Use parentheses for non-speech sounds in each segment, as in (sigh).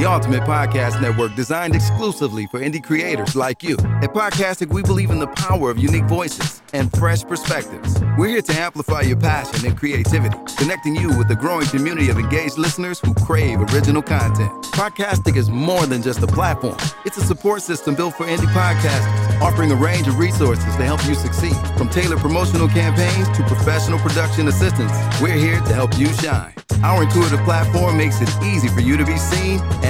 the ultimate podcast network designed exclusively for indie creators like you. At Podcastic, we believe in the power of unique voices and fresh perspectives. We're here to amplify your passion and creativity, connecting you with a growing community of engaged listeners who crave original content. Podcastic is more than just a platform, it's a support system built for indie podcasters, offering a range of resources to help you succeed. From tailored promotional campaigns to professional production assistance, we're here to help you shine. Our intuitive platform makes it easy for you to be seen and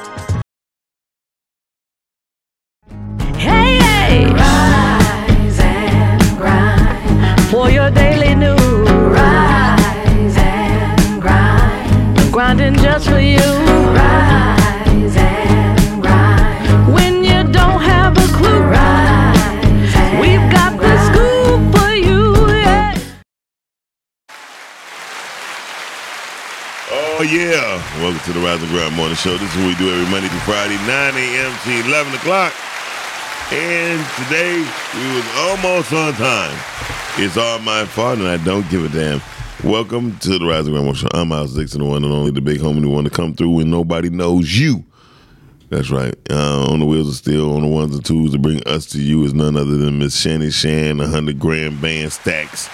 For your daily news. Rise and grind. Grinding just for you. Rise and grind. When you don't have a clue. Rise. We've got the scoop for you. Yeah. Oh yeah! Welcome to the Rise and Grind Morning Show. This is what we do every Monday through Friday, 9 a.m. to 11 o'clock. And today we was almost on time. It's all my fault, and I don't give a damn. Welcome to the Rise and Grind Morning Show. I'm Miles Dixon, the one and only, the big homie who want to come through when nobody knows you. That's right. Uh, on the wheels of steel, on the ones and twos to bring us to you is none other than Miss Shanny Shan, a 100 grand band stacks,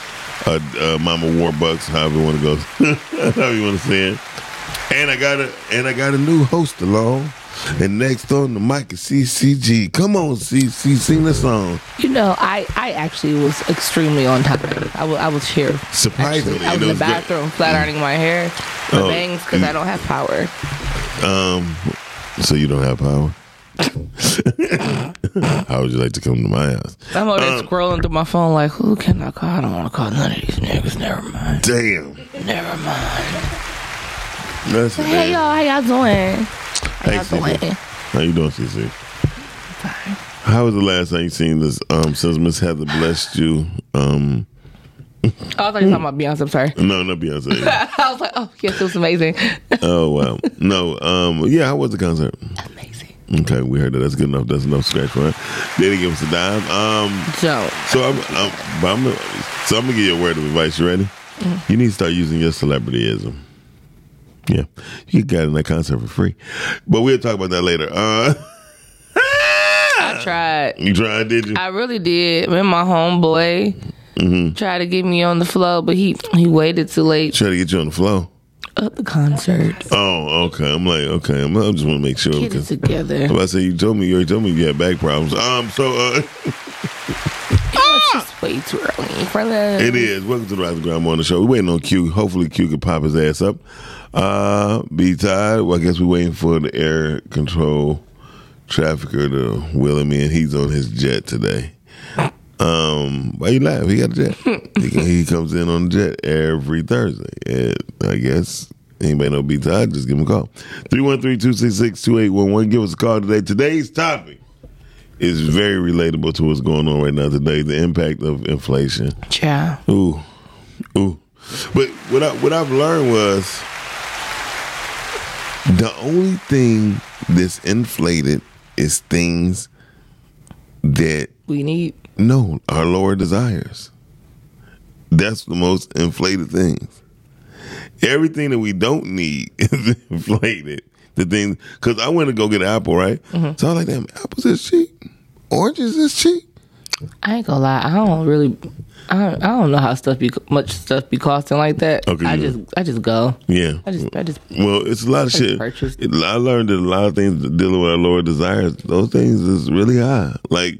uh, uh, Mama Warbucks, however you want to go, (laughs) however you want to say it. And I got a and I got a new host along. And next on the mic is CCG. Come on, CC, sing the song. You know, I, I actually was extremely on time. I was here. Surprisingly, I was in the great. bathroom flat ironing my hair, my Oh, bangs, because I don't have power. Um, so you don't have power. (laughs) How would you like to come to my house? I'm over there Um, scrolling through my phone like, who can I call? I don't want to call none of these niggas. Never mind. Damn. Never mind. Hey, y'all. How y'all doing? How Hey, y'all CC. doing? How you doing, CC? Fine. How was the last time you seen this? Um, since Miss Heather blessed you. Um, Oh, I thought you were talking about Beyonce. I'm sorry. no, not Beyonce. (laughs) I was like, oh, yes, it was amazing. (laughs) oh wow. No. Um. Yeah. How was the concert? amazing. Okay, we heard that. That's good enough. That's enough scratch for it. They didn't give us a dime. Um. Don't. So I'm, I'm, but I'm, so I'm gonna give you a word of advice. You ready? You need to start using your celebrityism. Yeah, you got in that concert for free, but we'll talk about that later. Uh, I (laughs) tried. you tried, did you? I really did. Me and my homeboy Mm-hmm. tried to get me on the flow, but he he waited too late Try to get you on the flow. at the concert. Oh, okay. I'm like, okay. I'm, I just want to make sure Get it together. I'm about to say you told me you already told me you had back problems. Um, so uh, (laughs) It's just way too early for that. It is. Welcome to the Rise and Grind Morning Show. We're waiting on Q. Hopefully, Q can pop his ass up. Uh, be tired. Well, I guess we're waiting for the air control trafficker to wheel him in. He's on his jet today. Um, why you laugh? He got a jet. (laughs) he, he comes in on the jet every Thursday. And I guess anybody know be tired, just give him a call. 313-266-2811. Give us a call today. Today's topic is very relatable to what's going on right now today. The impact of inflation. Yeah. Ooh, ooh. But what I what I've learned was the only thing that's inflated is things that We need. no our lower desires. That's the most inflated things. Everything that we don't need (laughs) is inflated. The thing, because I went to go get an apple, right? Mm-hmm. So I was like, damn, apples is cheap. Oranges is cheap. I ain't gonna lie. I don't really. I don't, I don't know how stuff be much stuff be costing like that. Okay, I you- just I just go. Yeah. I just I just Well, it's a lot of shit. I learned that a lot of things dealing with our lower desires, those things is really high. Like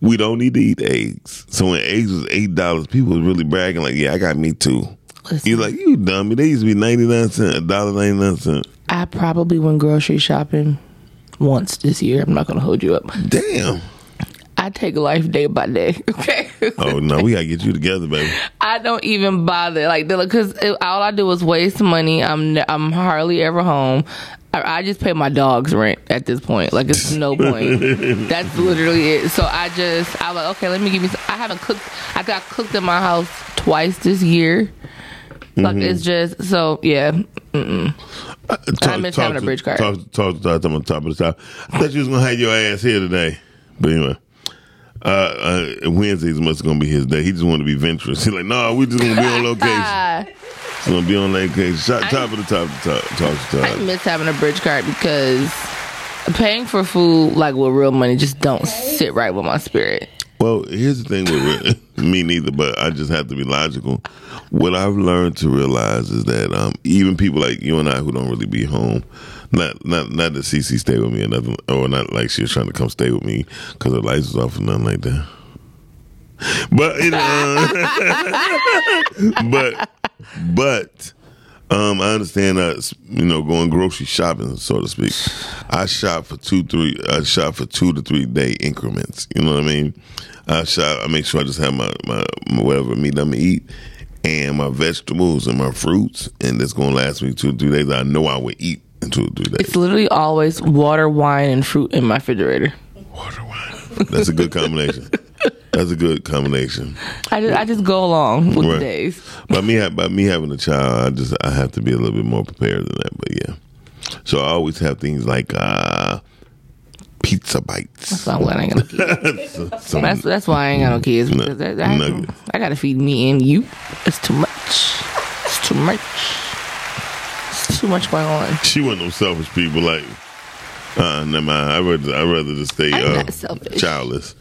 we don't need to eat eggs. So when eggs was eight dollars, people was really bragging like, "Yeah, I got me too." Listen. You're like, "You dummy." They used to be ninety nine cent, a dollar ninety nine cent. I probably went grocery shopping once this year. I'm not gonna hold you up. Damn. I take life day by day. (laughs) Okay. Oh no, we gotta get you together, baby. I don't even bother like because all I do is waste money. I'm I'm hardly ever home. I, I just pay my dog's rent at this point. Like it's no (laughs) point. That's literally it. So I just I like, okay, let me give you. Some, I haven't cooked. I got cooked in my house twice this year. Like mm-hmm. it's just so yeah. Mm-mm. Uh, talk, miss talk having a bridge card. Talk, talk, talk, talk on top of the top. I thought you was gonna have your ass here today, but anyway. Uh, uh, Wednesdays must gonna be his day. He just want to be venturous. (laughs) He's like, no, we just gonna be on (laughs) location. He's gonna be on location. Shot, top of the top, top, talk to I top. I miss having a bridge card because paying for food like with real money just don't sit right with my spirit. Well, here's the thing with (laughs) me neither, but I just have to be logical. What I've learned to realize is that um, even people like you and I who don't really be home, not not not that CC stay with me or nothing, or not like she was trying to come stay with me because her lights was off or nothing like that. But it, uh, (laughs) but but um, I understand that you know going grocery shopping, so to speak. I shop for two, three. I shop for two to three day increments. You know what I mean? I shop. I make sure I just have my my, my whatever meat I'm gonna eat, and my vegetables and my fruits, and it's gonna last me two three days. I know I would eat to three days. It's literally always water, wine, and fruit in my refrigerator. Water wine. That's a good combination. That's a good combination. I just, I just go along with Right. the days. By me, by me having a child, I just I have to be a little bit more prepared than that. But yeah, so I always have things like uh, pizza bites. So I'm I ain't got no kids. (laughs) So- That's that's why I ain't got no kids. Nug- Because that, I gotta feed me and you. It's too much. It's too much. It's too much going on. she one of them selfish people. Like, uh, never mind. I rather I rather just stay uh, childless.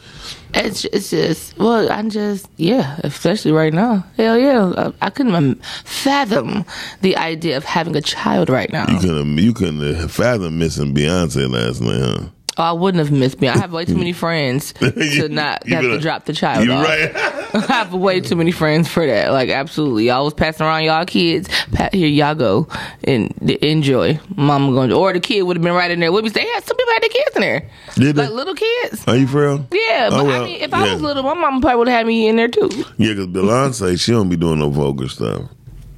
It's it's just well, I'm just yeah, especially right now. Hell yeah, I, I couldn't fathom the idea of having a child right now. You couldn't you couldn't fathom missing Beyonce last night, huh? Oh, I wouldn't have missed me. I have way too many (laughs) friends (laughs) to not have to drop the child You off. right? (laughs) I have way too many friends for that. Like absolutely, y'all was passing around y'all kids. Pat, here y'all go and enjoy. Mama going to, or the kid would have been right in there with me. They had some people had their kids in there, Did they? like little kids. Are you for real? Yeah, but Oh, well, I mean, if I was little, my mama probably would have had me in there too. Yeah, because Beyonce, she don't be doing no vulgar stuff.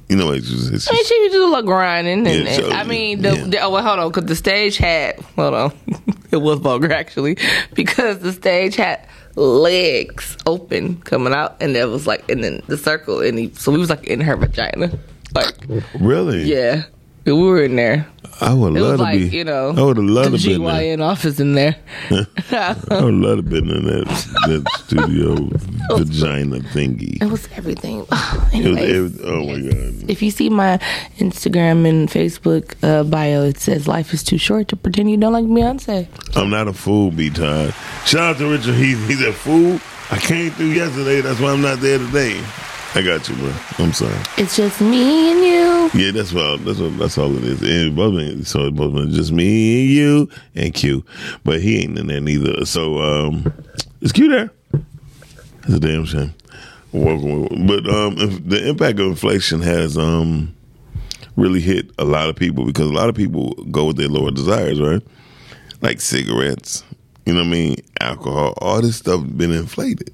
You know, it's just, it's I mean, she was just a little grinding, and, Yeah, and- I mean, the, yeah. the- oh well, hold on, because the stage had hold on, (laughs) it was vulgar actually, (laughs) because the stage had legs open coming out, and there was like, and then the circle, and he, so we was like in her vagina, like really. yeah, we were in there. I would It love was to like be. you know, I would have loved to be in there. GYN office in there. (laughs) I would love to been in that that studio (laughs) vagina thingy. It was everything. It Anyways, (sighs) it was, oh my god. if you see my Instagram and Facebook uh, bio, it says "Life is too short to pretend you don't like Beyonce." I'm not a fool, B Todd. Shout out to Richard Heath. He's a fool. I came through yesterday. That's why I'm not there today. I got you, bro. I'm sorry. It's just me and you. Yeah, that's what that's what that's all it is. And both so of just me and you and Q, but he ain't in there neither. So um, is Q there? It's a damn shame. Welcome, but um, if the impact of inflation has um really hit a lot of people because a lot of people go with their lower desires, right? Like cigarettes, you know what I mean? Alcohol, all this stuff been inflated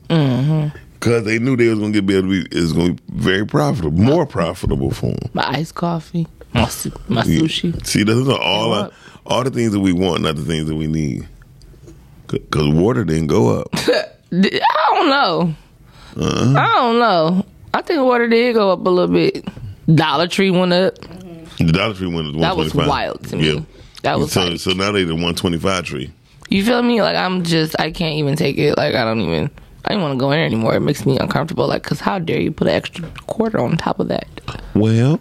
because they knew they was gonna get be able to be is gonna be very profitable, more profitable for them. My iced coffee, my, su- my sushi. See, those are all our, all the things that we want, not the things that we need. Because water didn't go up. (laughs) I don't know. Uh-huh. I don't know. I think water did go up a little bit. Dollar Tree went up. The Dollar Tree went up. That was wild to me. That was so, like- so now they the 125 tree. You feel me? Like I'm just, I can't even take it. Like I don't even, I don't want to go in there anymore. It makes me uncomfortable. Like, cause how dare you put an extra quarter on top of that? Well,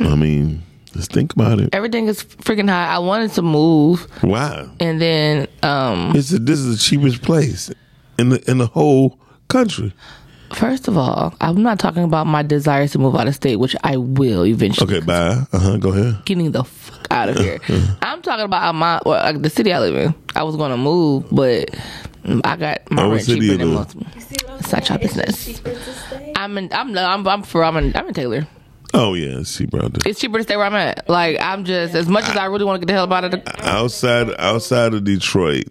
I mean, just think about it. Everything is freaking high. I wanted to move, Why? and then um It's a, this is the cheapest place in the in the whole country. First of all, I'm not talking about my desires to move out of state, which I will eventually. Okay, bye. Uh huh. Go ahead. Getting the fuck out of (laughs) here. I'm talking about my well, like the city I live in. I was going to move, but I got my Oh, rent city cheaper than most. It's not your business. I'm in. I'm. I'm. I'm for. I'm in. I'm in Taylor. Oh yeah, it's cheaper out there. It's cheaper to stay where I'm at. Like I'm just as much as I really want to get the hell out of the. outside outside of Detroit,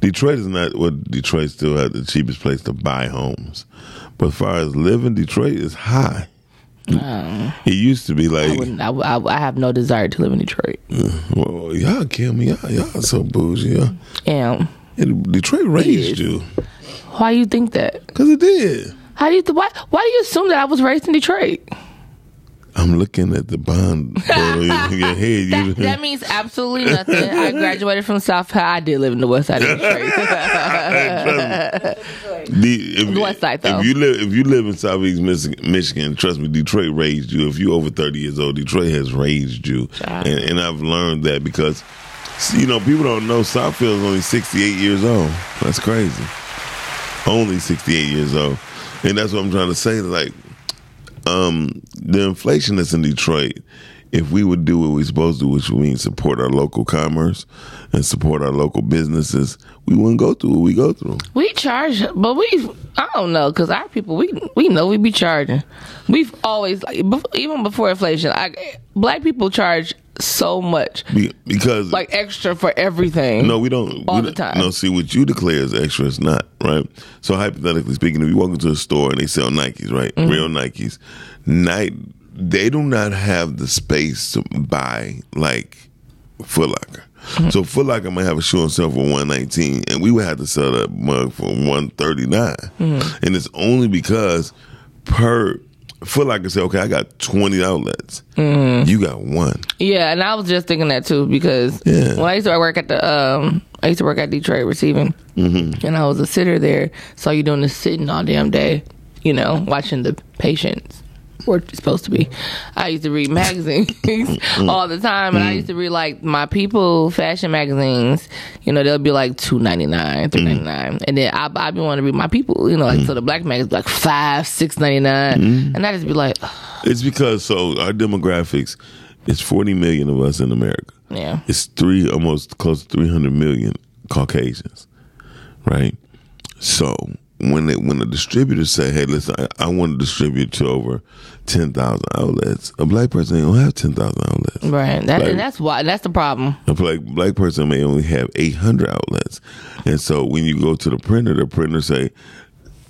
Detroit is not what Detroit still has the cheapest place to buy homes. But as far as living, Detroit is high. it used to be like, I, I, I, I have no desire to live in Detroit. well, y'all kill me. Y'all, y'all so bougie. Y'all. And Detroit raised you. why do you think that? Because it did. How do you th- why why do you assume that I was raised in Detroit? I'm looking at the bond in your (laughs) head. You, That, that means absolutely nothing. I (laughs) graduated from South High. I did live in the West Side of (laughs) Detroit. The, if, The West Side, though. If you live if you live in Southeast Michigan, Michigan, trust me, Detroit raised you. If you're over thirty years old, Detroit has raised you, Child. and, and I've learned that because you know people don't know Southfield is only sixty eight years old. That's crazy. Only sixty eight years old, and that's what I'm trying to say. Like, um, the inflation that's in Detroit. If we would do what we're supposed to, which means support our local commerce and support our local businesses, we wouldn't go through what we go through. we charge, but we I don't know because our people we we know we be charging. We've always like even before inflation, I, black people charge so much, Be- because like extra for everything. no, we don't. all we the don't- time. No, see what you declare as extra is not right. So hypothetically speaking, if you walk into a store and they sell Nikes, right, Mm-hmm. real Nikes, Nike, they do not have the space to buy like Foot Locker. Mm-hmm. So Foot Locker might have a shoe on sale for one nineteen, and we would have to sell that mug for one Mm-hmm. and it's only because per Foot Locker say, okay, I got twenty outlets, Mm-hmm. you got one. Yeah, and I was just thinking that too because Yeah. when I used to work at the um, I used to work at Detroit receiving, Mm-hmm. and I was a sitter there. So you doing this sitting all damn day, you know, watching the patients. Or it's supposed to be. I used to read magazines (laughs) mm-hmm. all the time, and I mm-hmm. used to read like my people fashion magazines. You know, they'll be like two ninety nine, mm-hmm. three ninety nine, and then I I be wanting to read my people. You know, like so the black magazines like five, six ninety and I just be like, It's because so our demographics is 40 million of us in America. yeah, It's three almost close to 300 million Caucasians, right? So when they, when the distributors say, "Hey, listen, I, I want to distribute to over 10,000 outlets," a black person ain't gonna have 10,000 outlets. right. That and that's why that's the problem. A black black person may only have 800 outlets, and so when you go to the printer, the printer say.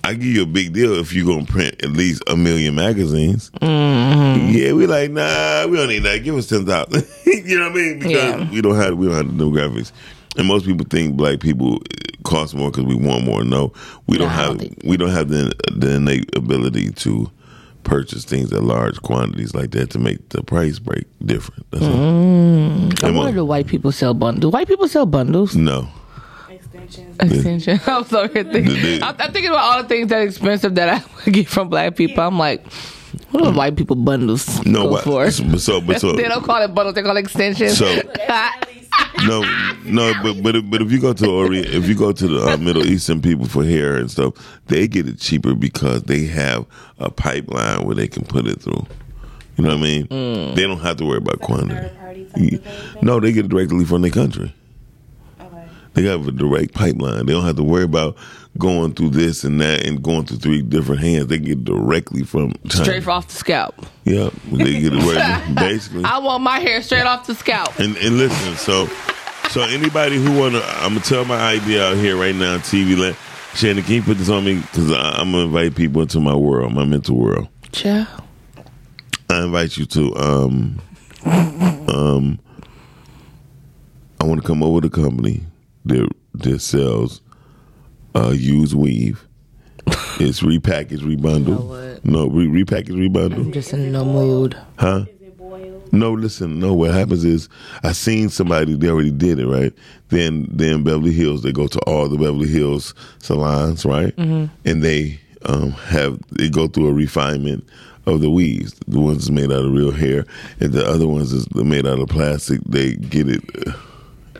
I give you a big deal if you're gonna print at least a million magazines. Mm-hmm. Yeah, we like nah, we don't need that. Give us ten thousand. (laughs) you know what I mean? Because Yeah. we don't have we don't have the demographics, and most people think black people cost more because we want more. No, we don't have don't think- we don't have the the innate ability to purchase things at large quantities like that to make the price break different. That's. Mm-hmm. I wonder do white people sell bundles. Do white people sell bundles? no, Extensions. Extension. (laughs) I'm sorry. Thinking, They- I'm, I'm thinking about all the things that are expensive that I (laughs) get from black people. I'm like, what do white people bundles no. go What? for? So, so, but so, (laughs) they don't call it bundles. They call it extensions. so (laughs) no, no, but but if, but if you go to Orient, if you go to the uh, Middle Eastern people for hair and stuff, they get it cheaper because they have a pipeline where they can put it through. You know what I mean? Mm. They don't have to worry about quantity. Third party type of thing? No, they get it directly from their country. Okay. They have a direct pipeline. They don't have to worry about going through this and that and going through three different hands. They get directly from straight off the scalp. Yeah, they get it right, (laughs) basically. I want my hair straight off the scalp. And, and listen, so so anybody who wanna, I'm gonna tell my idea out here right now, TV land. Shannon, can you put this on me? Because I'm gonna invite people into my world, my mental world. Child. I invite you to um um. I want to come over to a company that that sells uh use weave. It's repackaged, rebundled. what? No, re- repackaged, rebundled. I'm just in no mood. Huh? Is it boiled? No, listen. No, what happens is I seen somebody they already did it right. Then, then Beverly Hills they go to all the Beverly Hills salons, right? And they um, have they go through a refinement of the weaves. The ones made out of real hair, and the other ones is made out of plastic. They get it. Uh,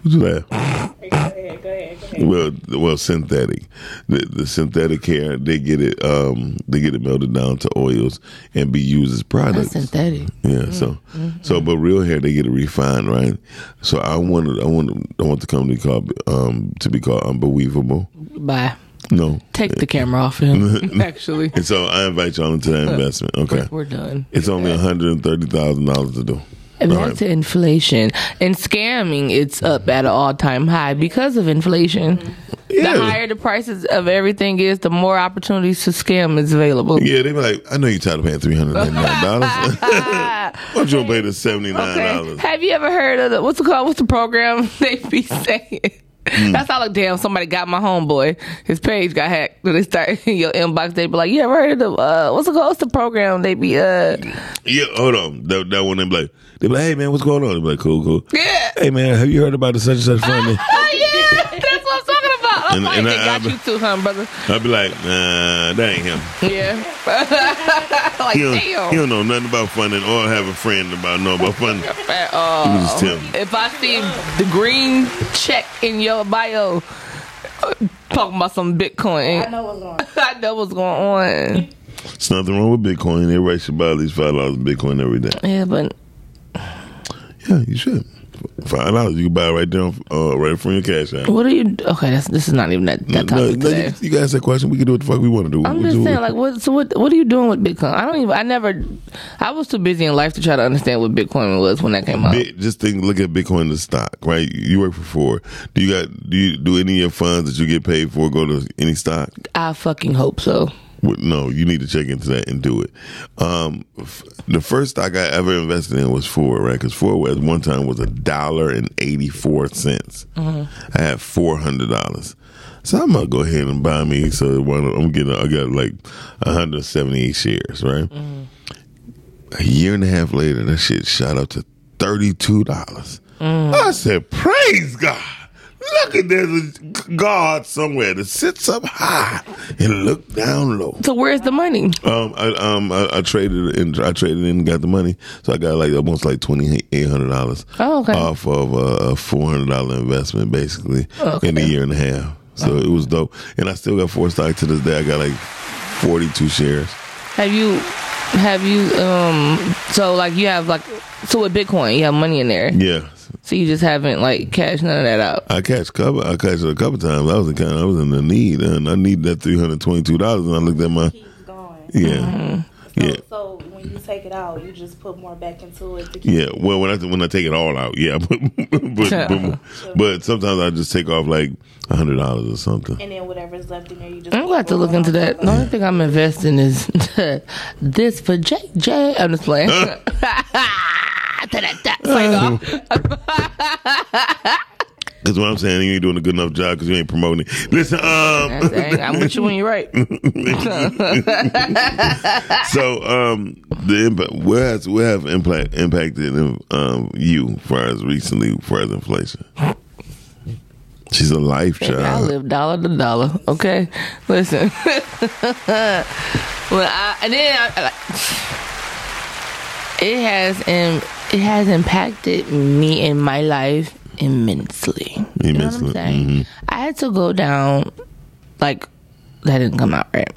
what you? Hey, go ahead, go ahead, go ahead. Well, well, synthetic. The, the synthetic hair they get it. Um, they get it melted down to oils and be used as products. That's synthetic. Yeah. So, so but real hair they get it refined, right? So I wanted, I want, I want the company called um to be called Unbelievable. Bye. No. Take the camera off him. (laughs) Actually, And so I invite y'all into that investment. Okay. we're done. It's only one hundred and thirty thousand dollars to do. And right. inflation. And scamming, it's up at an all time high because of inflation. Yeah. The higher the prices of everything is, the more opportunities to scam is available. Yeah, they be like, I know you tired of paying three hundred ninety nine dollars. (laughs) (laughs) Why don't you pay the seventy nine Okay. dollars? Have you ever heard of the what's it called? What's the program (laughs) they be saying? Hmm. That's how like damn somebody got my homeboy. His page got hacked. When they start in your inbox, they be like, "You ever heard of the uh, what's it called? What's the program?" They be uh Yeah, hold on. That, that one they be like, they be like, hey man, what's going on? They be like, cool, cool. yeah. Hey man, have you heard about the such and such (laughs) fund? Oh yeah, that's what I'm talking about. I'm And- and they I- got I- you too, huh, brother? I'd be like, nah, that ain't him. Yeah. like (laughs) He don't, damn. he don't know nothing about funding or have a friend about know about funding. At all. just tell. If I see the green check in your bio uh, talking about some Bitcoin, I know what's going (laughs) on. I know what's going on. There's nothing wrong with Bitcoin. Everybody should buy at least five dollars of Bitcoin every day. Yeah, but Yeah, you should. Five dollars, you can buy it right there, uh, right from your cash app. what are you? Okay, that's, this is not even that, that No, topic no, today. you, you can ask that question. We can do what the fuck we want to do. I'm We just do- saying, like, what? So what? What are you doing with Bitcoin? I don't even. I never. I was too busy in life to try to understand what Bitcoin was when that came out. Bit, just think, look at Bitcoin the stock, right? You work for four. Do you got? Do you do any of your funds that you get paid for go to any stock? I fucking hope so. No, you need to check into that and do it. Um, f- the first stock I ever invested in was Ford, right? Because Ford at one time was a dollar and eighty four cents. Mm-hmm. I had four hundred dollars, so I'm gonna go ahead and buy me. So one, I'm getting, I got like one hundred seventy eight shares, right? Mm-hmm. A year and a half later, that shit shot up to thirty two dollars. Mm. I said, "Praise God." Look at there's a God somewhere that sits up high and look down low. So where's the money? Um, I um I, I traded in I traded in and got the money, so I got like almost like twenty eight hundred dollars. Oh, okay. Off of a, four hundred dollar investment, basically Okay. in a year and a half. So it was dope, and I still got four stocks to this day. I got like forty two shares. Have you? Have you? Um. So like you have like. So with Bitcoin, you have money in there. Yeah, So you just haven't like cashed none of that out. I cashed cover. I catch it a couple times. I was in kind. Of, I was in the need, and I need that three hundred twenty two dollars. And I looked at my going. yeah. Mm-hmm. So, Yeah. so when you take it out, you just put more back into it to keep Yeah, well, when I when I take it all out, yeah, (laughs) but but, but, but sometimes I just take off like a hundred dollars or something. and then whatever's left in there, you just. I'm gonna have to look into that. The only thing I'm investing is (laughs) this for JJ. I'm just playing. (laughs) Ta-da-da. Sign off. (laughs) That's what I'm saying. You ain't doing a good enough job because you ain't promoting it. Listen, um, I'm with you when you're right. (laughs) so um, the impact where has where have impact impacted um you as far as recently as far as inflation? She's a life Baby, I live dollar to dollar. Okay, listen. (laughs) well, I, and then I, I it has um, it has impacted me in my life immensely. You know what I'm Immensely, saying? mhm. I had to go down, like that didn't come out right.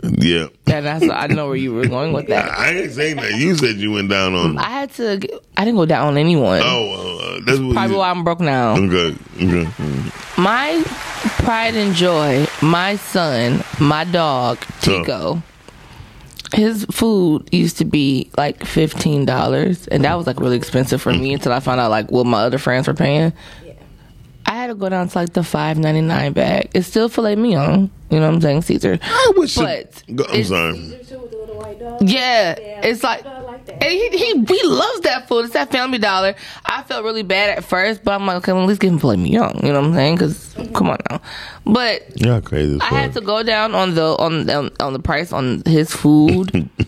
Yeah, And that's I don't know where you were going with that. (laughs) I ain't saying that. You said you went down on. I had to. I didn't go down on anyone. Oh, uh, that's what. Probably You, why I'm broke now. okay, okay. My pride and joy, my son, my dog, Tico. His food used to be like fifteen dollars, and that was like really expensive for me mm. until I found out like what my other friends were paying. I had to go down to like the five ninety nine bag. It's still filet mignon, you know what I'm saying, Cesar. I wish. But it, I'm it's- sorry. Too, with the little white dog. Yeah, Yeah, it's like, I like that. And he, he he loves that food. It's that Family Dollar. I felt really bad at first, but I'm like, okay, well, at least give him filet mignon. You know what I'm saying? Because come on now. But Y'all crazy. I had to go down on the on on, on the price on his food. (laughs)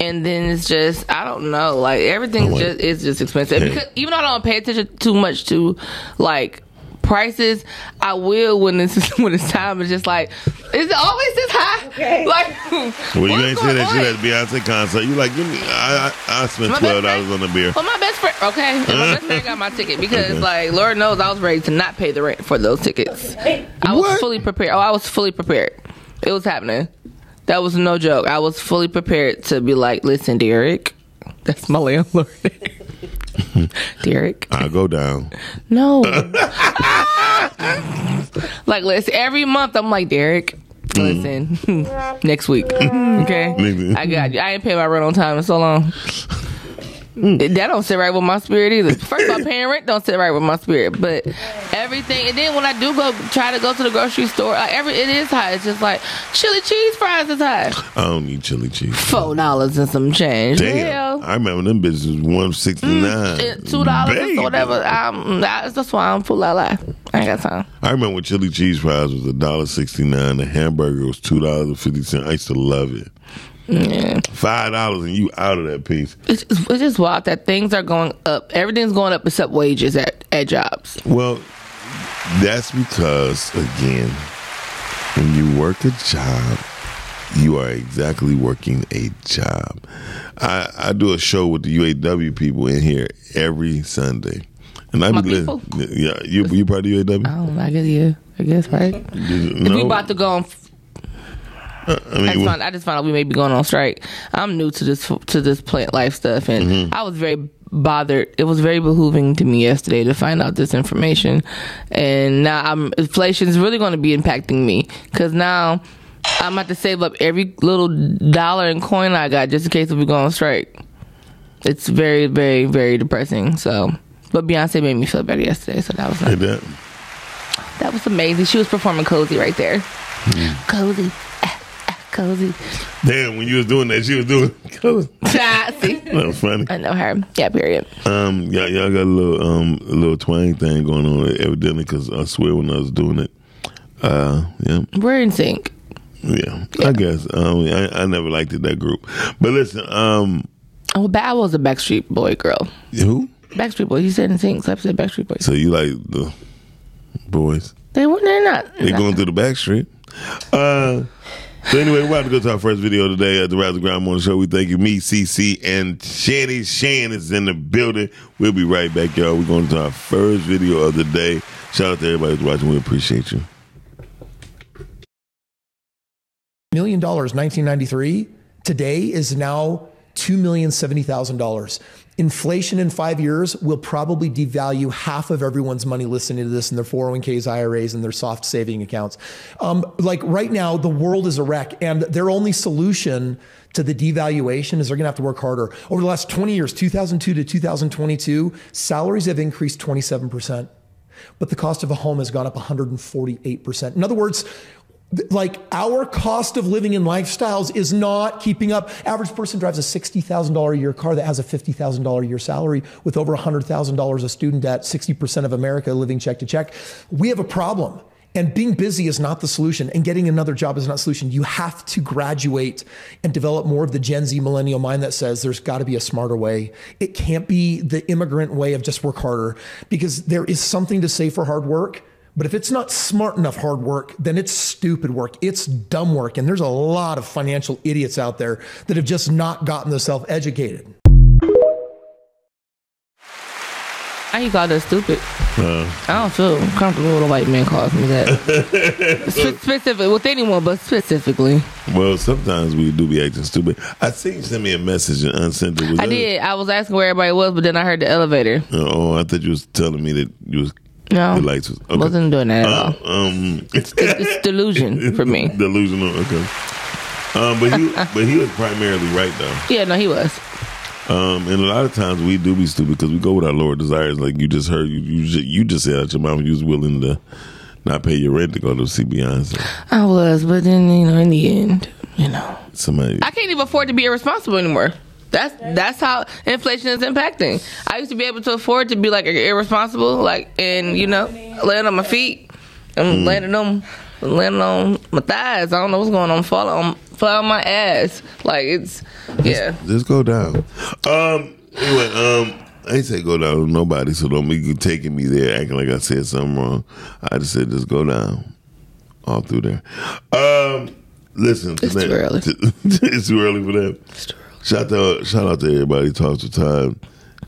And then it's just I don't know like everything's Oh, just it's just expensive Hey. because even though I don't pay attention too much to like prices I will when it's (laughs) when it's time it's just like is it always this high Okay. (laughs) like Well, you ain't say that shit on? at Beyonce concert. You like, give me, I, I, I spent My twelve dollars on the beer. Well, my best friend, okay, and my best friend got my ticket because, Okay. like, Lord knows I was ready to not pay the rent for those tickets. I was What? fully prepared. Oh, I was fully prepared. It was happening. That was no joke. I was fully prepared to be like, listen, Derek, (laughs) that's my landlord. (laughs) Derek, I go down. no. (laughs) like, listen, every month I'm like, Derek, mm. listen, (laughs) next week, okay? I got you. I ain't paid my rent on time in so long. That don't sit right with my spirit either. First of all, paying rent don't sit right with my spirit. But everything, and then when I do go try to go to the grocery store, like every it is high. It's just like chili cheese fries is high. I don't need chili cheese. Four dollars and some change. Damn. Hell. I remember them bitches was one sixty nine. Mm, Two dollars or whatever. Um, that's, that's why I'm full of lie. I ain't got time. I remember when chili cheese fries was a dollar sixty nine. The hamburger was two dollars and fifty cents. I used to love it. Yeah. Five dollars and you out of that piece. It's, it's it's just wild that things are going up. Everything's going up except wages at, at jobs. Well, that's because again, when you work a job, you are exactly working a job. I, I do a show with the UAW people in here every Sunday. And I My be people? yeah, you you part of UAW? Oh, I guess yeah. I guess right. If no, we about to go on I I just, found, I just found out we may be going on strike. I'm new to this to this plant life stuff, and Mm-hmm. I was very bothered. It was very behooving to me yesterday to find out this information, and now I'm inflation is really going to be impacting me because now I'm about to save up every little dollar and coin I got just in case we go on strike. It's very, very, very depressing. So, but Beyonce made me feel better yesterday, so that was like that. that was amazing. She was performing cozy right there. Mm. Cozy. Cozy. Damn, when you was doing that, she was doing. (laughs) Ah, See? (laughs) that was funny. I know her. Yeah, period. Um, y'all, y'all got a little um, a little twang thing going on evidently because I swear when I was doing it, uh, yeah, We're NSYNC. yeah, I guess um, I, I never liked it that group. But listen, um, Oh, but I was a Backstreet Boy girl. who? Backstreet Boy. He said in sync, so I said Backstreet Boys. So you like the boys? They were. They're not. they're going through the Backstreet. Uh, so anyway, we're about to go to our first video today at the Rise and Grind Morning Show. We thank you, me, CC, and Shanny. Shan is in the building. We'll be right back, y'all. We're going to our first video of the day. Shout out to everybody who's watching. We appreciate you. million dollars 1993 today is now two million seventy thousand dollars. Inflation in five years will probably devalue half of everyone's money listening to this in their 401ks, IRAs, and their soft saving accounts. Um, like right now, the world is a wreck, and their only solution to the devaluation is they're going to have to work harder. Over the last 20 years, 2002 to 2022, salaries have increased 27 percent but the cost of a home has gone up 148%. In other words, like our cost of living and lifestyles is not keeping up. Average person drives a $60,000 a year car that has a $50,000 a year salary with over $100,000 of student debt, 60% of America living check to check. We have a problem. And being busy is not the solution, and getting another job is not the solution. You have to graduate and develop more of the Gen Z millennial mind that says there's got to be a smarter way. It can't be the immigrant way of just work harder, because there is something to say for hard work. But if it's not smart enough hard work, then it's stupid work. It's dumb work. And there's a lot of financial idiots out there that have just not gotten themselves educated. How you call that stupid? I don't feel comfortable with a white man calls me that. (laughs) Spe- specific with anyone, but specifically, Well, sometimes we do be acting stupid. I see you sent me a message and unsent it. Was I that- did. I was asking where everybody was, but then I heard the elevator. Oh, I thought you was telling me that you was No, the lights was okay. wasn't doing that at all. Uh, um, It's it's, (laughs) delusion for me. Delusional. Okay. Um, but he, (laughs) but he was primarily right though. Yeah, no, he was. Um, and a lot of times we do be stupid because we go with our lower desires. Like you just heard, you you just, you just said out your mouth you was willing to not pay your rent to go to see Beyonce. I was, but then you know, in the end, you know, Somebody, I can't even afford to be irresponsible anymore. That's that's how inflation is impacting. I used to be able to afford to be like irresponsible, like and you know, laying on my feet, and landing on landing on my thighs. I don't know what's going on. Fall on fall on my ass. Like it's yeah. just go down. Um, anyway, um, I ain't say go down with nobody, so don't be taking me there acting like I said something wrong. I just said just go down all through there. Um, listen, It's too early. (laughs) it's too early for that. Shout out, shout out to everybody. Talk to Todd.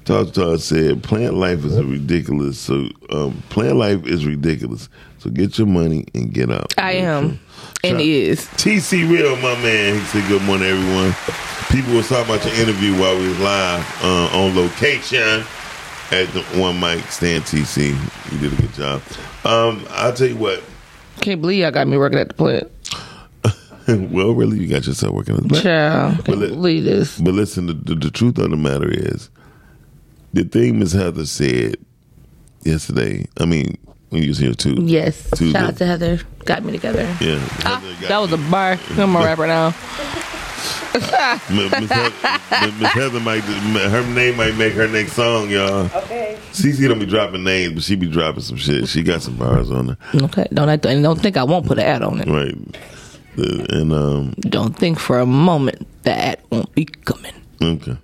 Talk to Todd said, "Plant life is ridiculous. So, um, plant life is ridiculous. So get your money and get out." I am and Shout- is. TC Real, my man. He said, "Good morning, everyone." People was talking about your interview while we was live uh, on location at the one mic stand. TC, you did a good job. Um, I'll tell you what. Can't believe y'all got me working at the plant. (laughs) well, really, you got yourself working at the back. Child, But can't li- this. But listen, the, the, the truth of the matter is, the thing Miss Heather said yesterday. I mean, when you was here too. Yes. Tuesday. Shout out to Heather. Got me together. Yeah. Ah, Heather got that was a bar. I'm a rapper now. Miss Miss Heather, Heather might her name might make her next song, y'all. Okay. CC don't be dropping names, but she be dropping some shit. She got some bars on her, Okay. Don't act, and don't think I won't put an ad on it. right? Uh, And um, Don't think for a moment that ad won't be coming. okay,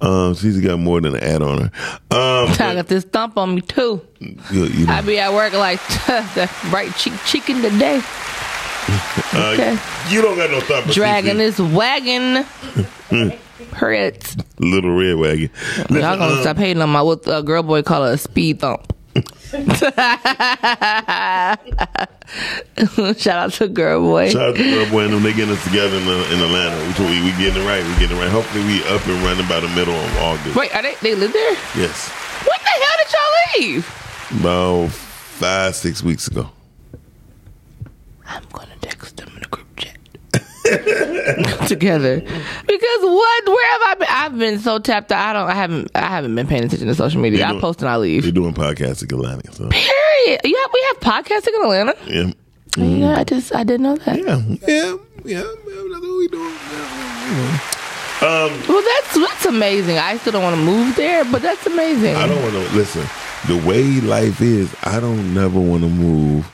um, CC got more than an ad on her. Um, (laughs) I got this thump on me too. you, you know, I be at work like (laughs) the right cheek chicken today. (laughs) uh, okay. you don't got no for Dragging CC. this wagon. Hurts. little red wagon. Y'all gonna um, stop hating on my what a girl boy call her a speed thump. (laughs) Shout out to girl boy. Shout out to Girl Boy and them. They getting us together in, uh, in Atlanta. We, we, we getting it right. We getting it right. Hopefully, we up and running by the middle of August. Wait, are they they live there? Yes, When the hell did y'all leave? about five six weeks ago. I'm gonna text them in a group. (laughs) Together. Because what where have I been I've been so tapped out. I don't I haven't I haven't been paying attention to social media. They I doing- post and I leave. They're doing podcasts in Atlanta. So Period. You have, we have podcasting in Atlanta. yeah, Yeah, mm-hmm. I just I didn't know that. yeah, yeah, yeah. That's what we doing. Yeah. Um, well, that's that's amazing. I still don't want to move there, but that's amazing. I don't want to listen. The way life is, I don't never want to move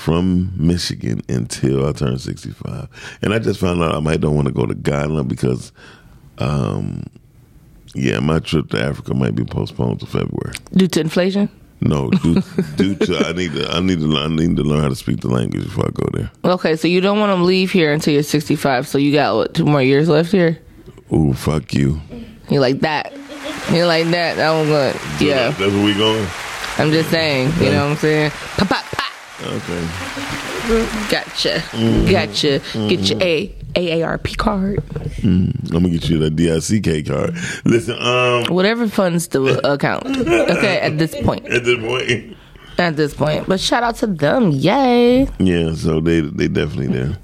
from Michigan until I turn sixty five. And I just found out I might don't want to go to Ghana because, um, yeah, my trip to Africa might be postponed to February. Due to inflation. No, due, due to I need to I need to learn, I need to learn how to speak the language before I go there. Okay, so you don't want to leave here until you're 65. So you got what two more years left here. Ooh, fuck you. You like that? You like that? That one good. Yeah, that's where we going. I'm just saying. You know what I'm saying? Pop, pop, pop. Okay. Gotcha. Mm-hmm. Gotcha. Get your A AARP card. I'm gonna get you that DICK card. Listen, um, Whatever funds the account. Okay, at this point. (laughs) at this point, At this point. But shout out to them. Yay. yeah. So they they definitely there.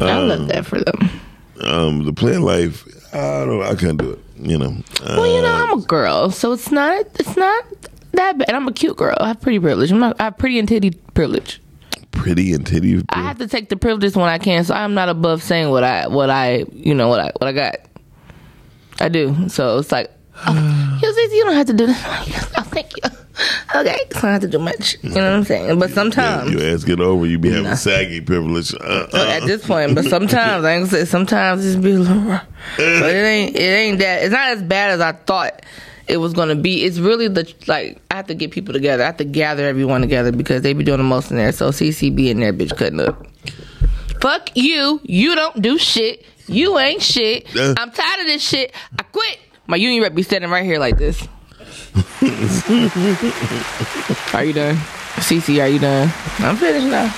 I Uh, love that for them. Um, the plan life, I don't, I can't do it. You know. Uh, Well, you know, I'm a girl, so it's not it's not that bad. I'm a cute girl. I have pretty privilege. I'm not I have pretty and titty privilege. pretty and titty. I have to take the privileges when I can, so I'm not above saying what I what I you know what I what I got. I do. So it's like, oh, (sighs) you, you don't have to do that. Oh, thank you. Okay, so I don't have to do much. You know what I'm saying? But sometimes, your ass get over, you be having saggy privilege. Uh, uh, at this point, but sometimes I ain't gonna say sometimes it's be a little rough. But it ain't it ain't that it's not as bad as I thought it was gonna be. It's really the like I have to get people together. I have to gather everyone together because they be doing the most in there. So CCB in there, bitch, cutting up. Fuck you. You don't do shit. You ain't shit. I'm tired of this shit. I quit. My union rep be standing right here like this. (laughs) are you done? CC, are you done? I'm finished now.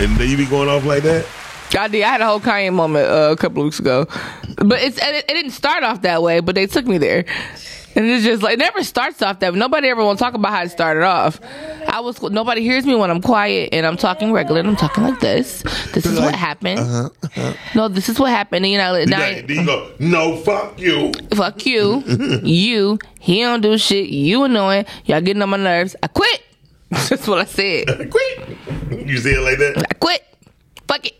and then you be going off like that. I did. I had a whole Kanye moment uh, a couple of weeks ago, but it's it, it didn't start off that way. But they took me there, and it's just like it never starts off that. way. Nobody ever want to talk about how it started off. I was nobody hears me when I'm quiet and I'm talking regular. and I'm talking like this. This is what happened. No, this is what happened. And, you know, now, got- then you go, no, fuck you. fuck you, (laughs) you. He don't do shit. You annoying. Y'all getting on my nerves. I quit. (laughs) That's what I said. (laughs) Quit. You say it like that. I quit. Fuck it.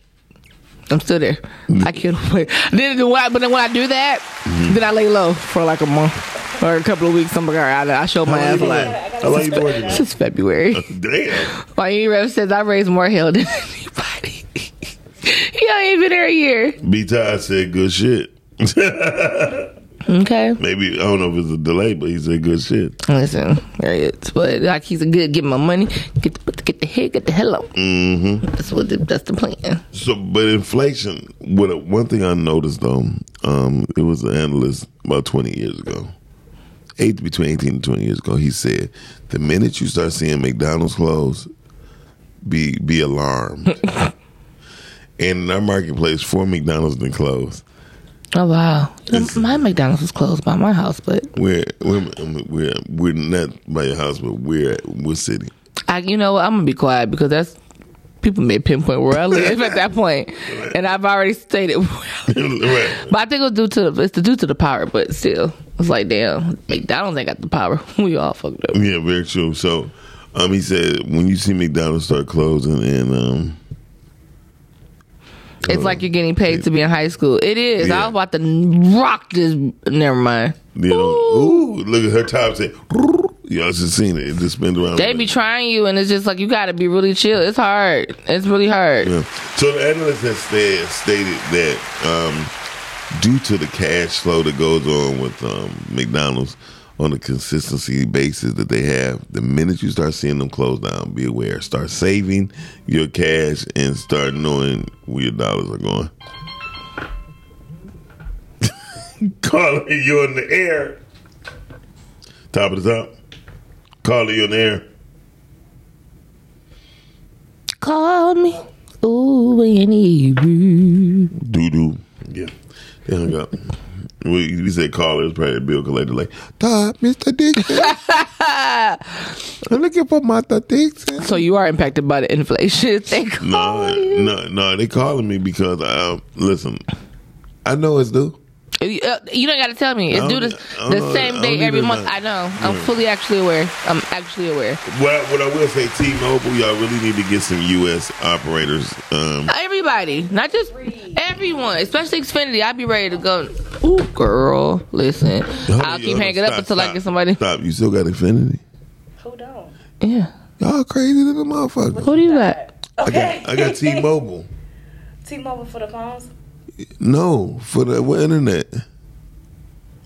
I'm still there. I can't wait. Then, when I, but then when I do that, Mm-hmm. then I lay low for like a month or a couple of weeks. I'm like, all right, I, I showed my ass you lot. how long you there? Since February. Damn. My rep says I raised more hell than (laughs) anybody. (laughs) he ain't even there a year. B. Todd said good shit. (laughs) Okay. Maybe I don't know if it's a delay, but he said good shit. Listen, there it is. But like he's a good, get my money, get the get the head, get the hell out. Mm-hmm. That's what the, that's the plan. So, but inflation. What one thing I noticed though, um, it was an analyst about twenty years ago, eight between eighteen and twenty years ago. He said, the minute you start seeing McDonald's close, be be alarmed. (laughs) and in our marketplace, four McDonald's been closed. Oh wow, It's- my McDonald's was closed by my house, but We're we're we're, we're not by your house, but we're what city? I, you know, I'm gonna be quiet because that's people may pinpoint where I live at that (laughs) point, and I've already stated. Where I live. (laughs) right. But I think it's due to the, it's due to the power, but still, It's like, damn, McDonald's ain't got the power. (laughs) we all fucked up. Yeah, very true. So, um, he said when you see McDonald's start closing and um, It's like you're getting paid to be in high school. It is. Yeah. I was about to rock this. Never mind. you know, ooh, look at her top say, y'all just seen it. It just been around. They be trying you, and it's just like you got to be really chill. It's hard. It's really hard. Yeah. So the analyst has said, stated that um, due to the cash flow that goes on with um, McDonald's on a consistency basis that they have, the minute you start seeing them close down, be aware. Start saving your cash and start knowing where your dollars are going. (laughs) Carla, you're in the air. Top of the top. Carla, you in the air. Call me. Ooh, you need me. doo doo. Yeah, they hung up. We, we said caller is probably bill collector. Like, Todd, Mr. Dixon. I'm looking for Martha Dixon. So you are impacted by the inflation. (laughs) Thank No, no, no. They calling me because um, listen, I know it's due. Uh, You don't got to tell me. It's due don't- the, the same day every month. know. I know. I'm fully actually aware. I'm actually aware. Well, what I will say, T-Mobile, y'all really need to get some U.S. operators. Um, Everybody, not just everyone, especially Xfinity. I'd be ready to go. Ooh, girl, listen. hold I'll on, keep hold on, hanging up stop, until I get somebody. Stop. You still got Xfinity? Who don't? Yeah. Y'all crazy to the motherfucker. Who do you got? I got, I got T-Mobile. (laughs) T-Mobile for the phones. No, for the what, internet.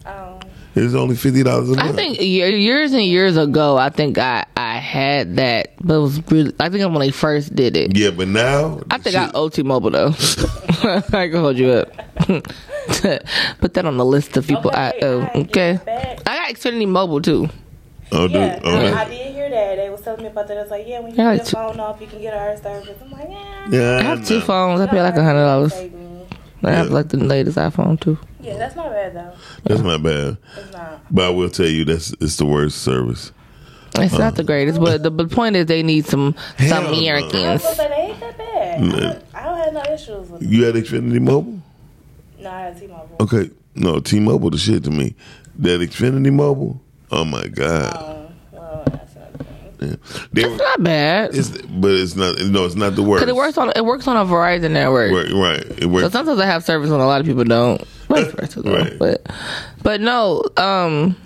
Um, It's only fifty dollars a month. I think years and years ago, I think I I had that, but it was really. I think I'm when they first did it. Yeah, but now I think I owe T-Mobile though. (laughs) I can hold you up. (laughs) Put that on the list of people I Okay, owe. I Okay. I got Xfinity Mobile too. Oh, dude. Okay. I did hear that. They was telling me about that. It's like, yeah, when you Yeah, get it's- your phone off, you can get our service. I'm like, yeah. Yeah, I have two phones. I pay like a hundred dollars. Save me. I have like the latest iPhone too. Yeah, that's not bad though. That's not bad. It's not. But I will tell you that's it's the worst service. It's not the greatest, but the, the point is they need some some no. I was Americans. gonna they ain't that bad. I, don't, I don't have no issues with it. You had Xfinity Mobile? No, I had T-Mobile. Okay. No, T Mobile the shit to me. That Xfinity Mobile, oh my God. Um, well, that's another thing. Yeah. They not bad. it's, but it's not no, it's not the worst. Cause it works on it works on a Verizon network. Right, right. It So sometimes I have service when a lot of people don't. Right. But but no, um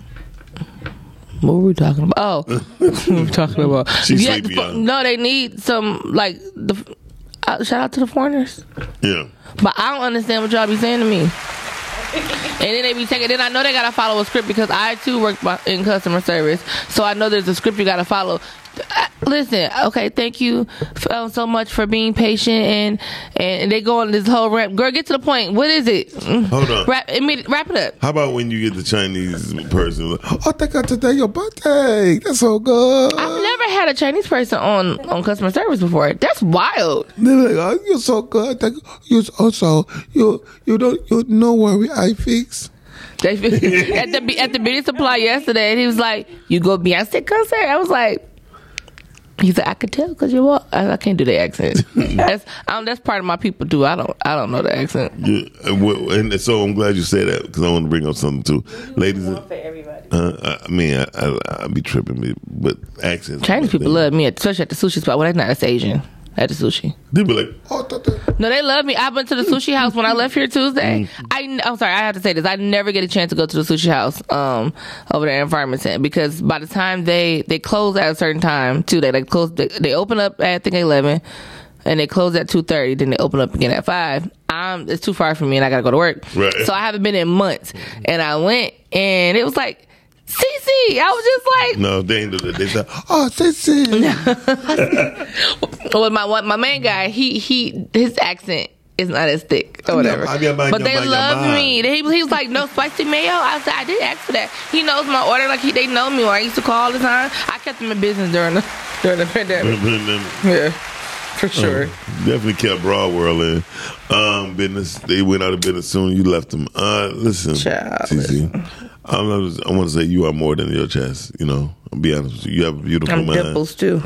what were we talking about? Oh, (laughs) what were we talking about? (laughs) She's Yeah, sleepy, the- no, they need some like the. Uh, shout out to the foreigners, Yeah. but I don't understand what y'all be saying to me. (laughs) And then they be taking. Then I know they gotta follow a script because I too work in customer service, so I know there's a script you gotta follow. I, listen, okay, thank you uh, so much for being patient and and they go on this whole rap. Girl, get to the point. What is it? Hold on. Wrap, wrap it up. How about when you get the Chinese person? Like, oh, thank God today your birthday. That's so good. I've never had a Chinese person on on customer service before. That's wild. They're like, oh, you're so good. Thank you also you you don't you no worry. I fix. They, (laughs) at the at the beauty supply yesterday, and he was like, "You go Beyonce concert?" I was like. He said, "I could tell because you walk." I, I can't do the accent. (laughs) that's um, that's part of my people too. I don't I don't know the accent. Yeah, and and so I'm glad you said that because I want to bring up something too, ladies. And- for everybody. Uh, I- I mean, I, I, I be tripping, me, but accents. Chinese people love me, especially at the sushi spot. Well, that's not that's Asian at the sushi. They be like, oh. No, they love me. I went to the sushi house when I left here Tuesday. I, I'm sorry, I have to say this. I never get a chance to go to the sushi house um, over there in Farmington because by the time they they close at a certain time too, they like close. They, they open up at I think eleven, and they close at two thirty. Then they open up again at five. Um, it's too far for me, and I gotta go to work. Right. So I haven't been in months, and I went, and it was like. CC, I was just like, no, they ain't do that. They say, oh, sissy. (laughs) well, my my main guy, he he his accent is not as thick or whatever. Your man, but they love me. He, he was like, no spicy mayo. I said, I did ask for that. He knows my order. Like he, they know me. Or I used to call all the time. I kept him in business during the (laughs) during the pandemic. Yeah, for sure. Definitely kept Broad World in um, business. They went out of business soon. You left them. Uh, listen, Child, I'm not, I want to say you are more than your chest. You know, I'll be honest with you. You have a beautiful I'm mind. dimples too.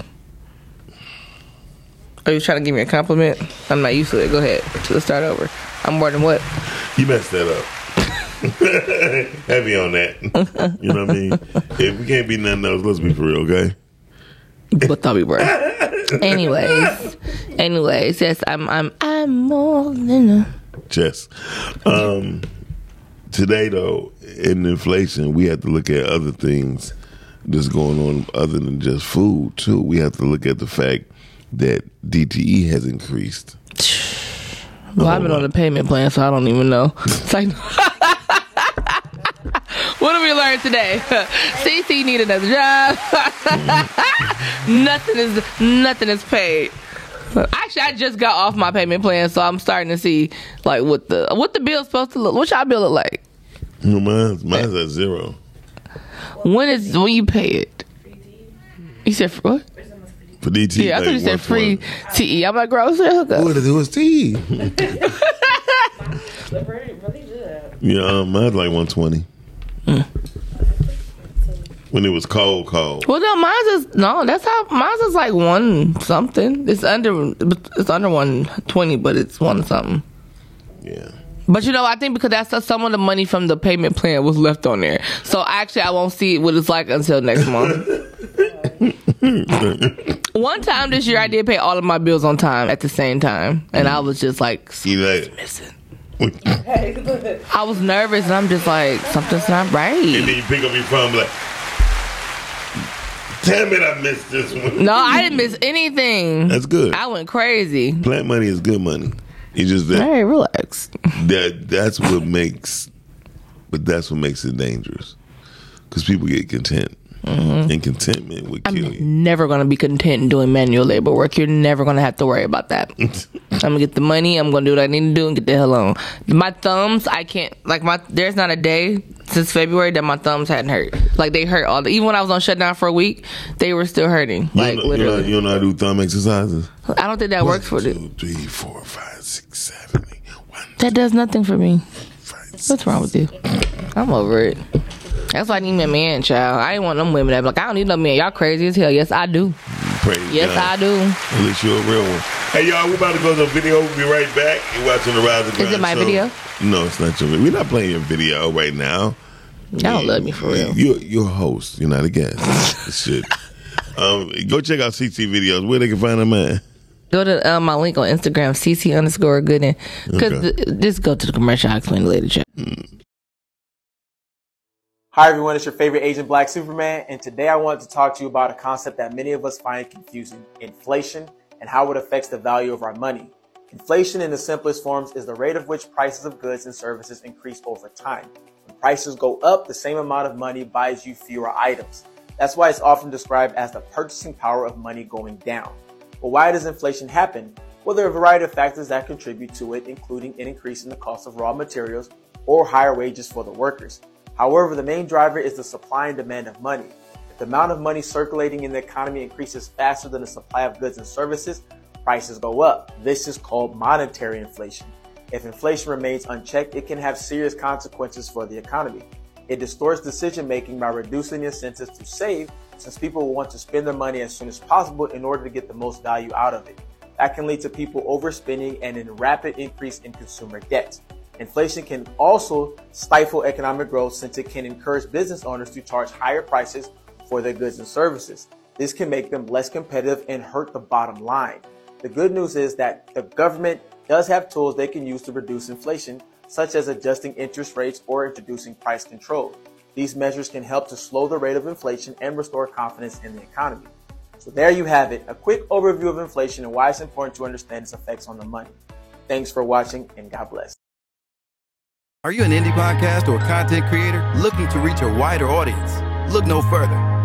Are you trying to give me a compliment? I'm not used to it. Go ahead. Let's start over. I'm more than what? You messed that up. (laughs) Heavy on that. you know what I mean? If we can't be nothing else, let's be for real, okay? But be right. anyways, anyways, yes, I'm, I'm, I'm more than a. Chess. Um, today, though, in inflation, we have to look at other things that's going on other than just food, too. We have to look at the fact that DTE has increased. Well, I've been on the payment plan, so I don't even know. It's (laughs) like, (laughs) what did we learn today? (laughs) CC need another job. (laughs) nothing is nothing is paid. Actually, I just got off my payment plan, so I'm starting to see like what the what the bill's supposed to look. What y'all bill look like? You know, mine's, mine's at zero. When is when you pay it? You said what? For DTE, Yeah, I thought you like said free 120. TE. I'm like, girl, grocery hookup. What it was tea. (laughs) Really, really good. Yeah, um, mine's like 120. Mm. When it was cold, cold. Well, no, mine's is no. That's how mine's is like one something. It's under it's under one twenty, but it's one something. Yeah. But you know, I think because that's some of the money from the payment plan was left on there. So actually, I won't see what it's like until next month. (laughs) One time this year, I did pay all of my bills on time at the same time, and I was just like See you missing. (laughs) I was nervous, and I'm just like something's not right. then you pick up your phone like, damn it, I missed this one. No, I didn't miss anything. That's good. I went crazy. Plant money is good money. It's just that, Hey, relax. that that's what makes, but that's what makes it dangerous. Because people get content. Mm-hmm. And contentment would kill you. never gonna be content doing manual labor work. You're never gonna have to worry about that. (laughs) I'm gonna get the money. I'm gonna do what I need to do and get the hell on. My thumbs, I can't like my. There's not a day since February that my thumbs hadn't hurt. Like they hurt all. The, even when I was on shutdown for a week, they were still hurting. Like know, you, don't, literally. you don't know how to do thumb exercises? I don't think that works for One, two, three, four, five, six, seven, eight. One, That does nothing for me. five, What's wrong with you? I'm over it. That's why I need me a man, child. I ain't want them women that be like, I don't need no man. Y'all crazy as hell. Yes, I do. Praise Yes, God. I do. At least you're a real one. Hey, y'all, we're about to go to the video. We'll be right back. You're watching the Rise and Is it my show. video? No, it's not your video. We're not playing your video right now. Y'all don't love me for real. You're, you're a host. You're not a guest. (laughs) Shit. Um, go check out CC videos. Where they can find them at. Go to uh, my link on Instagram, cc underscore gooden. Because Okay. just go to the commercial. I'll explain later, chat. Hi everyone, it's your favorite Asian Black Superman, and today I wanted to talk to you about a concept that many of us find confusing inflation and how it affects the value of our money. Inflation, in the simplest forms, is the rate of which prices of goods and services increase over time. When prices go up, the same amount of money buys you fewer items. That's why it's often described as the purchasing power of money going down. But why does inflation happen? Well, there are a variety of factors that contribute to it, including an increase in the cost of raw materials or higher wages for the workers. However, the main driver is the supply and demand of money. If the amount of money circulating in the economy increases faster than the supply of goods and services, prices go up. This is called monetary inflation. If inflation remains unchecked, it can have serious consequences for the economy. It distorts decision making by reducing the incentives to save, since people will want to spend their money as soon as possible in order to get the most value out of it. That can lead to people overspending and a rapid increase in consumer debt. Inflation can also stifle economic growth since it can encourage business owners to charge higher prices for their goods and services. This can make them less competitive and hurt the bottom line. The good news is that the government does have tools they can use to reduce inflation, such as adjusting interest rates or introducing price control. These measures can help to slow the rate of inflation and restore confidence in the economy. So there you have it, a quick overview of inflation and why it's important to understand its effects on the money. Thanks for watching and God bless. Are you an indie podcast or content creator looking to reach a wider audience? Look no further.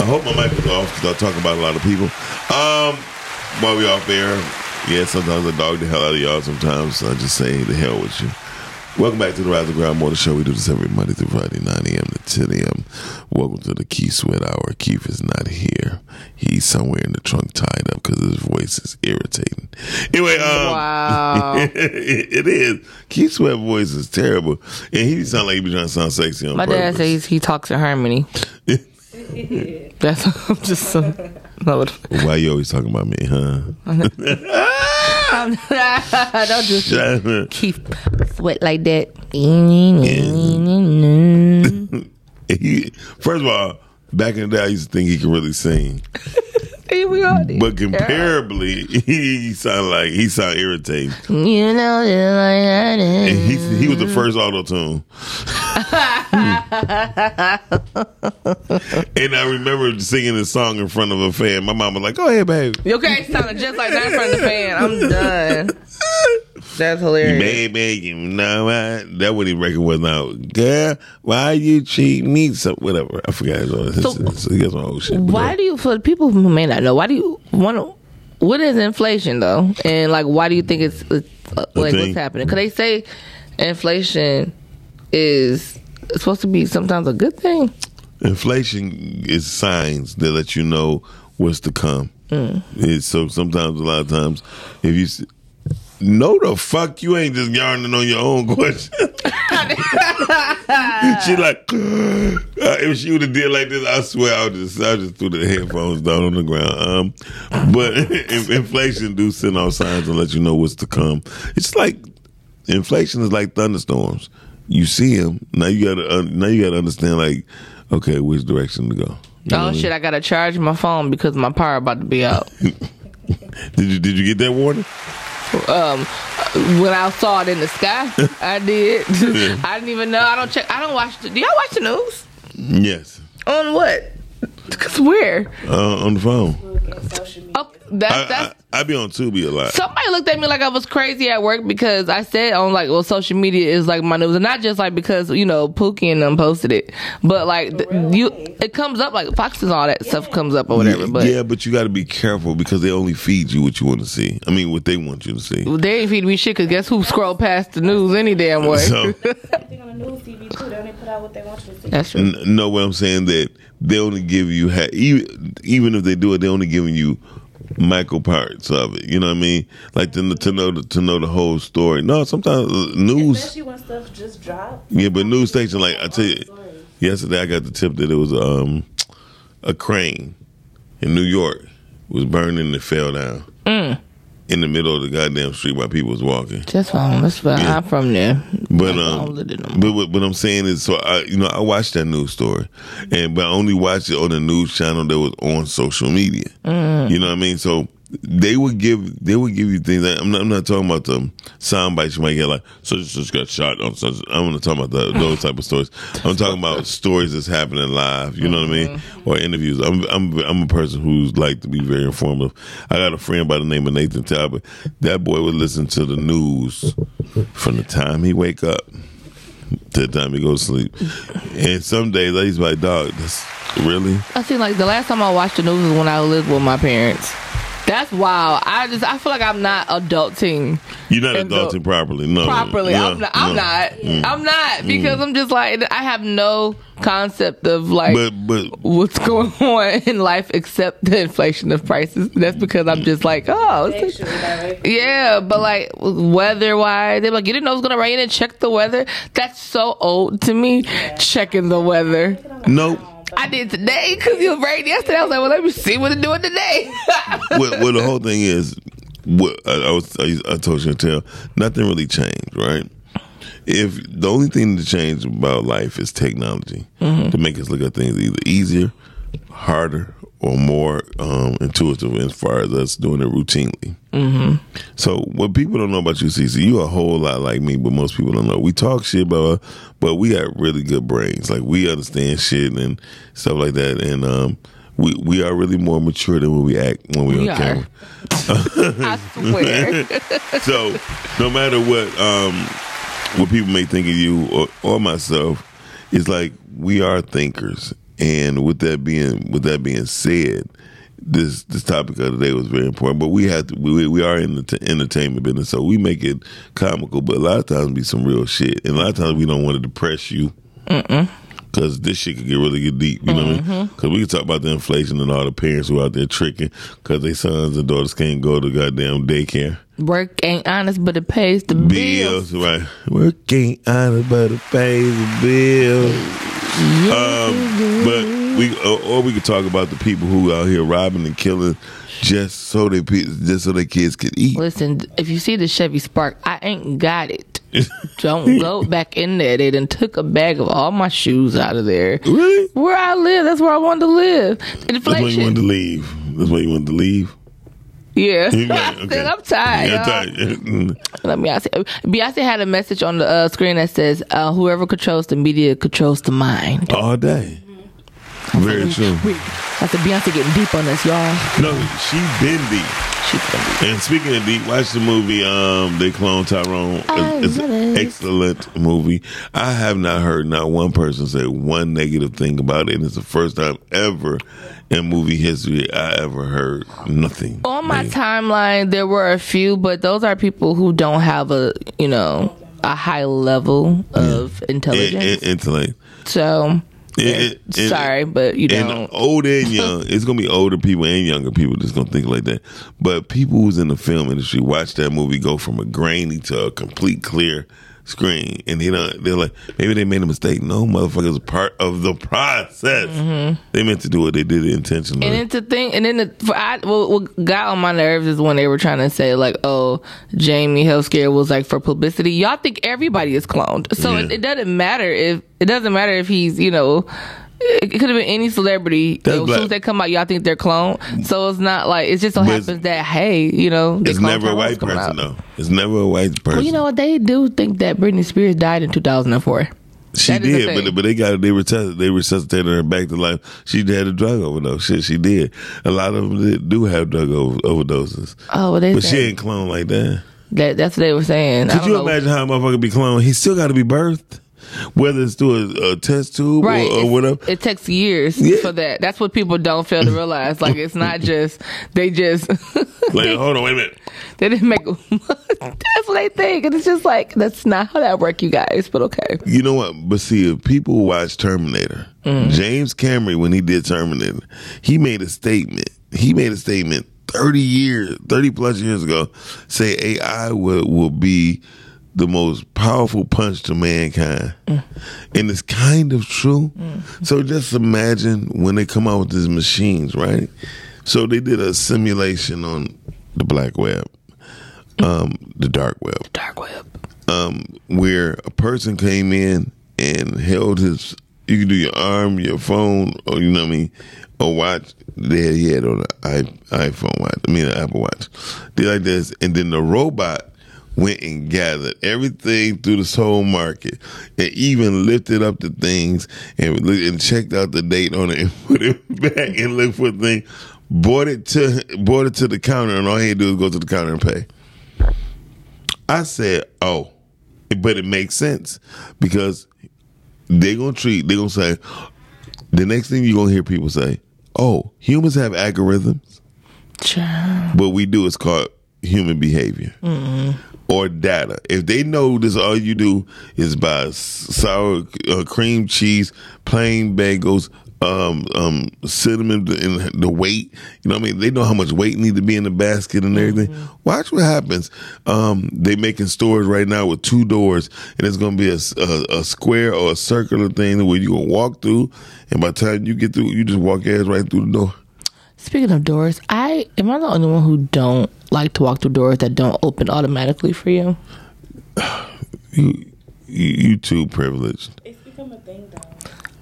I hope my mic is off because I talk about a lot of people. Um, while we off air, yeah, sometimes I dog the hell out of y'all. Sometimes I just say the hell with you. Welcome back to the Rise and Grind Morning Show. We do this every Monday through Friday, 9 a.m. to 10 a.m. Welcome to the Keith Sweat Hour. Keith is not here. He's somewhere in the trunk tied up because his voice is irritating. Anyway, um, Wow. (laughs) it is. Keith Sweat voice is terrible. And he sounds like he be trying to sound sexy on My dad says he talks in harmony. (laughs) (laughs) That's I'm just some. No, Why you always talking about me, huh? (laughs) don't just (laughs) Keith Sweat like that. He, first of all, back in the day, I used to think he could really sing, Here we are. but comparably, he sounded like he sound irritating. You know, just like that And he he was the first auto tune. And I remember singing this song in front of a fan. My mom was like, "Go ahead, babe." You okay? Sounding just like that in front of the fan. I'm done. That's hilarious. Baby, you know what? That what he record was now. Girl, why you treat me so whatever? I forgot. So- So, he got some old shit. Why do you, for the people who may not know, why do you want to? What is inflation though, and like why do you think it's, it's uh, like what's happening? Because they say inflation is supposed to be sometimes a good thing. inflation is signs that let you know what's to come. Mm. It's, so sometimes, a lot of times, if you no the fuck you ain't just yarning on your own (laughs) question. (laughs) she like uh, if she would have did like this, I swear I would just I just threw the headphones down on the ground. Um, but (laughs) inflation do send out signs and let you know what's to come. It's like inflation is like thunderstorms. You see him. now. You gotta uh, now you gotta understand like okay which direction to go. You Oh what I mean? shit! I gotta charge my phone because my power about to be out. (laughs) Did you did you get that warning? um, when I saw it in the sky, (laughs) I did. (laughs) I didn't even know. I don't check. I don't watch. The, do y'all watch the news? Yes, On what? Cause where? uh, on the phone. Look at social media. Oh, that's I, that's. I, be on Tubi a lot. Somebody looked at me like I was crazy at work because I said on like, well, social media is like my news, and not just like because you know Pookie and them posted it, but like you, it comes up like Fox and all that stuff comes up or whatever. But yeah, but you got to be careful because they only feed you what you want to see. I mean, what they want you to see. they ain't feeding me shit because guess who scroll past the news any damn way? So Everything on the news TV too. They only put out what they want you to see. That's true. n- know what I'm saying? That they only give you ha- even even if they do it, they only giving you micro parts of it. You know what I mean? Like to, to know the, to know the whole story. No, sometimes uh, news. Especially when stuff just drops. Yeah, but news station like I tell you, yesterday I got the tip that it was um a crane in New York was burning and it fell down in the middle of the goddamn street while people was walking. That's fine. That's fine. Yeah. I'm from there. But um, don't live in no but what, what I'm saying is, so I, you know, I watched that news story, and but I only watched it on the news channel that was on social media. Mm. You know what I mean? So they would give, they would give you things. I'm not, I'm not talking about the sound bites you might get like, so just got shot on. Such, I'm not talking about the, those type of stories. I'm talking about (laughs) stories that's happening live. You know what I mean? Mm-hmm. Or interviews. I'm I'm I'm a person who's like to be very informative. I got a friend by the name of Nathan Talbot. That boy would listen to the news from the time he wake up to the time he go to sleep. And some days I used to be like, dog, that's really? I see. Like the last time I watched the news was when I lived with my parents. That's wild. I just I feel like I'm not adulting You're not And the- adulting properly. No. properly. no, I'm not. I'm no. not. Mm. I'm not because I'm just like I have no concept of like But but what's going (laughs) on in life except the inflation of prices. That's because I'm just like oh. it's- Actually, that. Yeah, but like weather wise, they're like, you didn't know it was gonna rain and check the weather. That's so old to me. Checking the weather. nope. I did today because it was rain yesterday. I was like, well, let me see what it's doing today. (laughs) well, well, the whole thing is, what I, I was, I, I told you to tell, nothing really changed, right? If the only thing to change about life is technology Mm-hmm. to make us look at things either easier, harder, or more um, intuitive as far as us doing it routinely. Mm-hmm. So what people don't know about you, Cece, you a whole lot like me, but most people don't know. We talk shit about, but we got really good brains. Like we understand shit and stuff like that, and um, we we are really more mature than when we act when we, We on are. camera. I swear. (laughs) so no matter what um what people may think of you or, or myself it's like we are thinkers and with that being with that being said this this topic of the day was very important but we have to we, we are in the t- entertainment business so we make it comical but a lot of times be some real shit. And a lot of times we don't want to depress you Cause this shit could get really get deep, you know what I mean? Cause we can talk about the inflation and all the parents who are out there tricking, cause their sons and daughters can't go to goddamn daycare Work ain't honest, but it pays the bills. bills, right? Work ain't honest, but it pays the bills. Um, but we, or, or we could talk about the people who out here robbing and killing just so they pe- just so their kids could eat. Listen, if you see the Chevy Spark, I ain't got it. (laughs) Don't go back in there. They done took a bag of all my shoes out of there. Really? Where I live, that's where I wanted to live. That's why you wanted to leave. That's why you wanted to leave. Yeah. (laughs) You I got- said, I'm tired. Yeah, y'all. tired. (laughs) Let me ask you. Beyonce had a message on the uh, screen that says, uh, "Whoever controls the media controls the mind." All day. Very true. I said, Beyonce getting deep on us, y'all. No, she been deep. She's gonna be. And speaking of deep, watch the movie. Um, they clone Tyrone. I It's, it's love an it. excellent movie. I have not heard not one person say one negative thing about it. And it's the first time ever in movie history I ever heard nothing. On my negative. timeline, there were a few, but those are people who don't have a, you know, a high level of In- intelligence. in- intellect. so, It- it- sorry, but you and don't. old and (laughs) young. It's gonna be older people and younger people that's gonna think like that. But people who's in the film industry watch that movie go from a grainy to a complete clear screen, and they don't. They're like, maybe they made a mistake. No, motherfuckers, part of the process. They meant to do it. They did it intentionally. Mm-hmm. And it's a thing, and then the, for I, what, what got on my nerves is when they were trying to say like, "Oh, Jamie Healthcare was like for publicity." Y'all think everybody is cloned, so Yeah. it, it doesn't matter if it doesn't matter if he's you know. It could have been any celebrity. That's as soon as they come out, y'all think they're cloned. So it's not like it just so happens that hey, you know, it's never a white person out. though. It's never a white person. Well, you know what? They do think that Britney Spears died in 2004. She That did, but but they got they resuscitated they resuscitated her back to life. She had a drug overdose. Shit, she did. A lot of them do have drug over, overdoses, Oh, well, they but she ain't cloned like that. that, that's what they were saying. Could you know. imagine how a motherfucker be cloned? He still got to be birthed, whether it's through a, a test tube Right. or, or whatever. It takes years Yeah. for that. That's what people don't fail to realize. Like it's not (laughs) just they just Like, (laughs) hold on, wait a minute. they didn't make. (laughs) that's what they think, and it's just like that's not how that work, you guys. But okay. You know what? But see, if people watch Terminator, Mm. James Cameron, when he did Terminator, he made a statement. He made a statement 30 years, 30 plus years ago, say AI will, will be the most powerful punch to mankind. Mm. And it's kind of true. So just imagine when they come out with these machines, right? So they did a simulation on the black web, um, the dark web Dark web. um, where a person came in and held his. You can do your arm, your phone, or you know what I mean, a watch. There he had on an iPhone watch. I mean, an Apple Watch. Did like this, and then the robot went and gathered everything through this whole market, and even lifted up the things and and checked out the date on it and (laughs) put it back and looked for the thing. Brought it to brought it to the counter, and all he had to do was go to the counter and pay. I said, "Oh," but it makes sense because they're gonna treat. They're gonna say the next thing you're gonna hear people say, "Oh, humans have algorithms. Child. What we do is called human behavior or data. If they know this, all you do is buy sour uh, cream cheese, plain bagels." Um, um, cinnamon and the weight, you know what I mean? They know how much weight need to be in the basket and everything. Watch what happens. Um, they making stores right now with two doors and it's going to be a a square or a circular thing where you going to walk through and by the time you get through, you just walk ass right through the door. Speaking of doors, I am I the only one who don't like to walk through doors that don't open automatically for you. (sighs) You, you, you too privileged. It's become a thing though.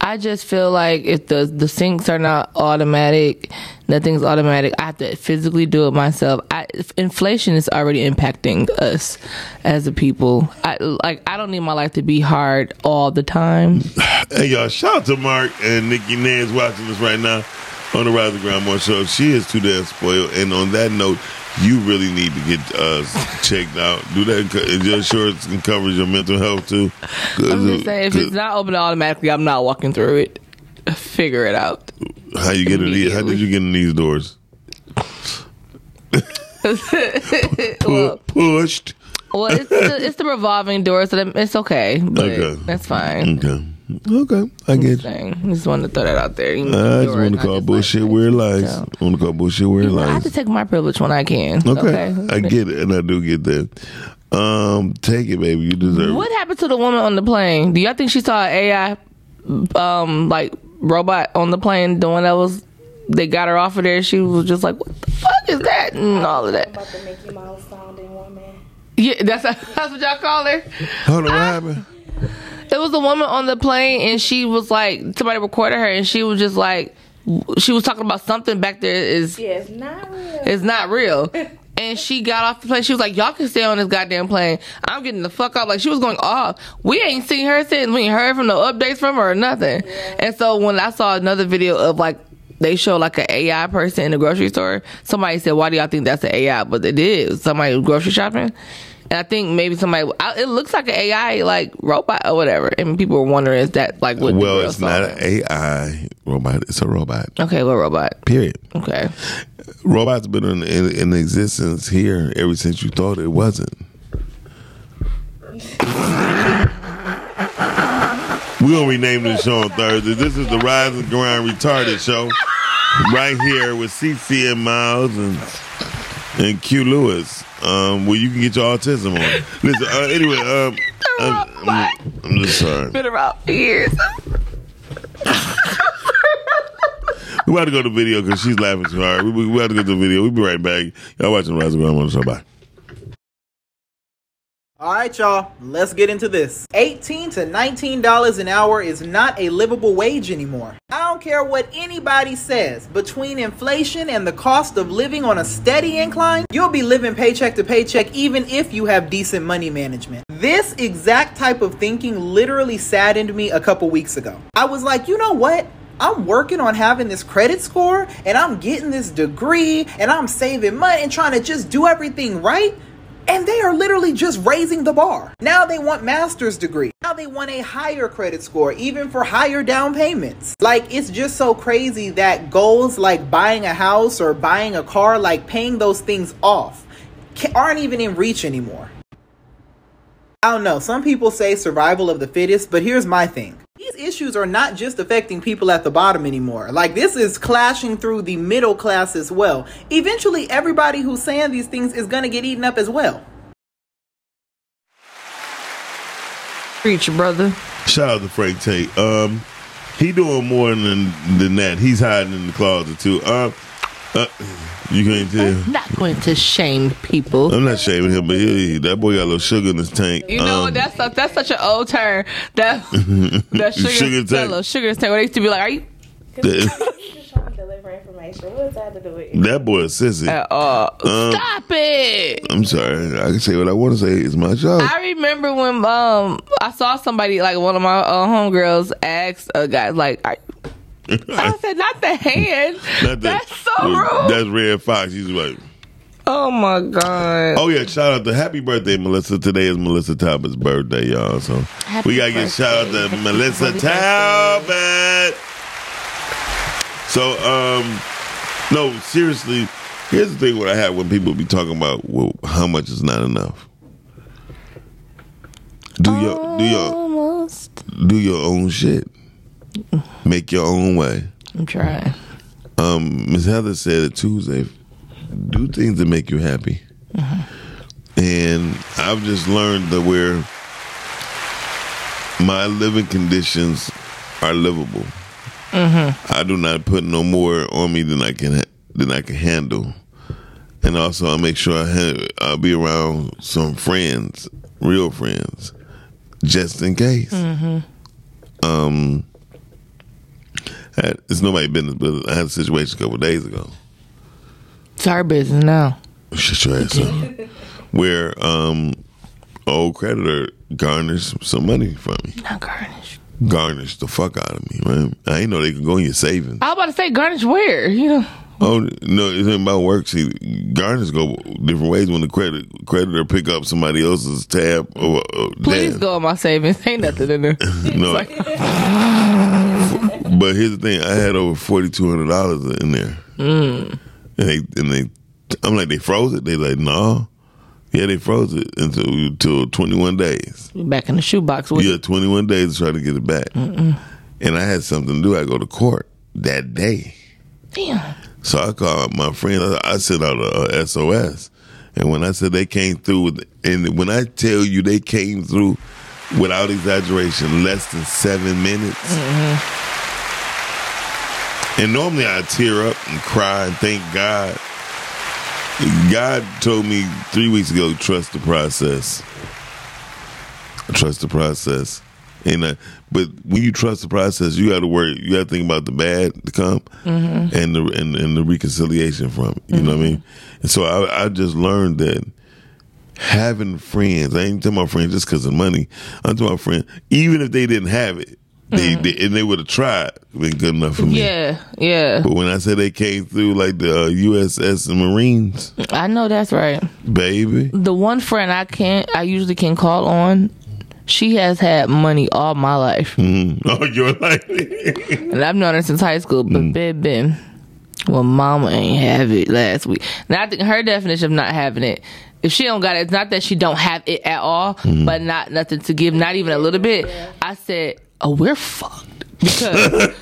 I I just feel like if the the sinks are not automatic, nothing's automatic. I have to physically do it myself. I, inflation is already impacting us as a people. I like I don't need my life to be hard all the time. (sighs) Hey y'all, shout out to Mark and Nikki Nance watching us right now on the Rise of Grandma show. She is too damn spoiled. And on that note, you really need to get uh, checked out. Do that and your insurance can cover your mental health too? I'm just saying, if it's not open automatically, I'm not walking through it. Figure it out. how you get in these? How did you get in these doors? (laughs) well, Pushed. well, it's the, it's the revolving doors, so it's okay. But Okay. that's fine. Okay. Okay. I get you. Thing. Just wanted to throw that out there. You know, I just want to call bullshit like- it lies. So- I want to call bullshit weird I have to take my privilege when I can. Okay. Okay. I get it, and I do get that. Um, take it, baby. You deserve What it. happened to the woman on the plane? Do y'all think she saw an AI, um, like robot on the plane? The one that was, they got her off of there. She was just like, "What the fuck is that?" and all of that. About the Mickey Mouse sounding woman. Yeah, that's (laughs) that's what y'all call her. Hold on, what happened? It was a woman on the plane, and she was like, somebody recorded her, and she was just like, she was talking about something back there is Yeah, it's not real. is not real. (laughs) And she got off the plane. She was like, "Y'all can stay on this goddamn plane. I'm getting the fuck off." Like she was going off. We ain't seen her since. We ain't heard from no updates from her or nothing. And so when I saw another video of like they show like an AI person in the grocery store, somebody said, "Why do y'all think that's an AI?" But it is somebody was grocery shopping. And I think maybe somebody. I- It looks like an AI like robot or whatever. And people were wondering, is that like what? the Well, it's not an AI robot. It's a robot. Okay, what robot? Period. Okay. Robots been in, in, in existence here ever since you thought it wasn't. We're gonna rename this show on Thursday. This is the Rise and Grind Retarded Show, right here with CC and Miles and and Q Lewis, um, where you can get your autism on. Listen, uh, anyway, um, (laughs) I'm, I'm, I'm just sorry. Been for years. We about to go to video because she's laughing too hard. We, we, we have to go to the video. We'll be right back. Y'all watching the Rise and Grind on the show. Bye. All right, y'all, let's get into this. 18 to 19 dollars an hour is not a livable wage anymore. I don't care what anybody says. Between inflation and the cost of living on a steady incline, you'll be living paycheck to paycheck even if you have decent money management. This exact type of thinking literally saddened me a couple weeks ago. I was like, you know what? I'm working on having this credit score and I'm getting this degree and I'm saving money and trying to just do everything right. And they are literally just raising the bar. Now they want master's degree. Now they want a higher credit score, even for higher down payments. Like it's just so crazy that goals like buying a house or buying a car, like paying those things off, aren't even in reach anymore. I don't know. Some people say survival of the fittest, but here's my thing. These issues are not just affecting people at the bottom anymore. Like, this is clashing through the middle class as well. Eventually, everybody who's saying these things is gonna get eaten up as well. Preach, brother. Shout out to Frank Tate. Um, he doing more than than that. He's hiding in the closet too. Um, uh, you can't tell. Not going to shame people. I'm not shaming him, but he, that boy got a little sugar in his tank. You know Um, that's a, that's such an old term. That (laughs) that sugar, Sugar that tank. little sugar tank. Where they used to be like, are you (laughs) that, Just trying to deliver information. What does that to do with it? that boy a sissy. at all? Um, Stop it. I'm sorry. I can say what I want to say. It's my job. I remember when um I saw somebody like one of my uh, homegirls asked a guy like, are, (laughs) I said not the hand. (laughs) Not that- That's so rude. That's Redd Foxx. He's like, oh my god. oh yeah, shout out to happy birthday, Melissa. Today is Melissa Talbot's birthday, y'all. So Happy we gotta get shout out to Melissa Talbot. So um, no, seriously. Here's the thing: what I have when people be talking about well, how much is not enough. Do your do your Almost. do your own shit. Make your own way. I'm trying. um, Miss Heather said it Tuesday. Do things that make you happy, and I've just learned that where my living conditions are livable. I do not put no more on me than I can than I can handle, and also I make sure I ha- I'll be around some friends, real friends, just in case. Um, Had, it's nobody business, but I had a situation a couple days ago. It's our business now. Shut your ass up. Where um, old creditor garnished some money from me. Not garnish. Garnished the fuck out of me, man. I didn't know they could go in your savings. I was about to say garnish where? You know. Oh no, it's about work. See, garnish go different ways when the credit creditor pick up somebody else's tab. Or, or Please damn. go on my savings. Ain't nothing in there. (laughs) No, (laughs) but here's the thing: I had over forty two hundred dollars in there, Mm. and they and they, I'm like, they froze it. They like, no, yeah, they froze it until until twenty one days. Back in the shoebox with Yeah, twenty one days to try to get it back. And I had something to do. I go to court that day. Damn. So I called my friend. I, I sent out a, a SOS, and when I said they came through, with, and when I tell you they came through without exaggeration, less than seven minutes. And normally I tear up and cry and thank God. God told me three weeks ago, trust the process. Trust the process. And uh, but when you trust the process, you got to worry. You got to think about the bad to come and the and, and the reconciliation from it. You know what I mean? And so I, I just learned that having friends. I ain't talking about friends just because of money. I'm talking about friends. Even if they didn't have it, they, they and they would have tried, been good enough for me. Yeah, yeah. But when I said they came through like the uh, USS Marines, I know that's right. baby, The one friend I can't, I usually can call on. She has had money all my life, mm. oh, you're like, and I've known her since high school. But baby, well, mama ain't have it last week. Now I think her definition of not having it. If she don't got it, it's not that she don't have it at all, but not nothing to give, not even a little bit. I said, "Oh, we're fucked," because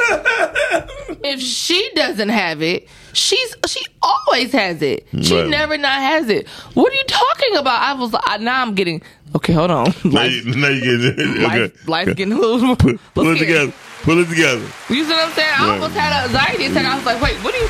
if she doesn't have it, she's she always has it. She Right. never not has it. What are you talking about? I was like, now I'm getting okay. Hold on, now life, you, now you get it. life, Okay. life's getting a little. Pull, pull it little together. Pull it together. You see what I'm saying? I Right. almost had an anxiety attack. I was like, wait, what do you?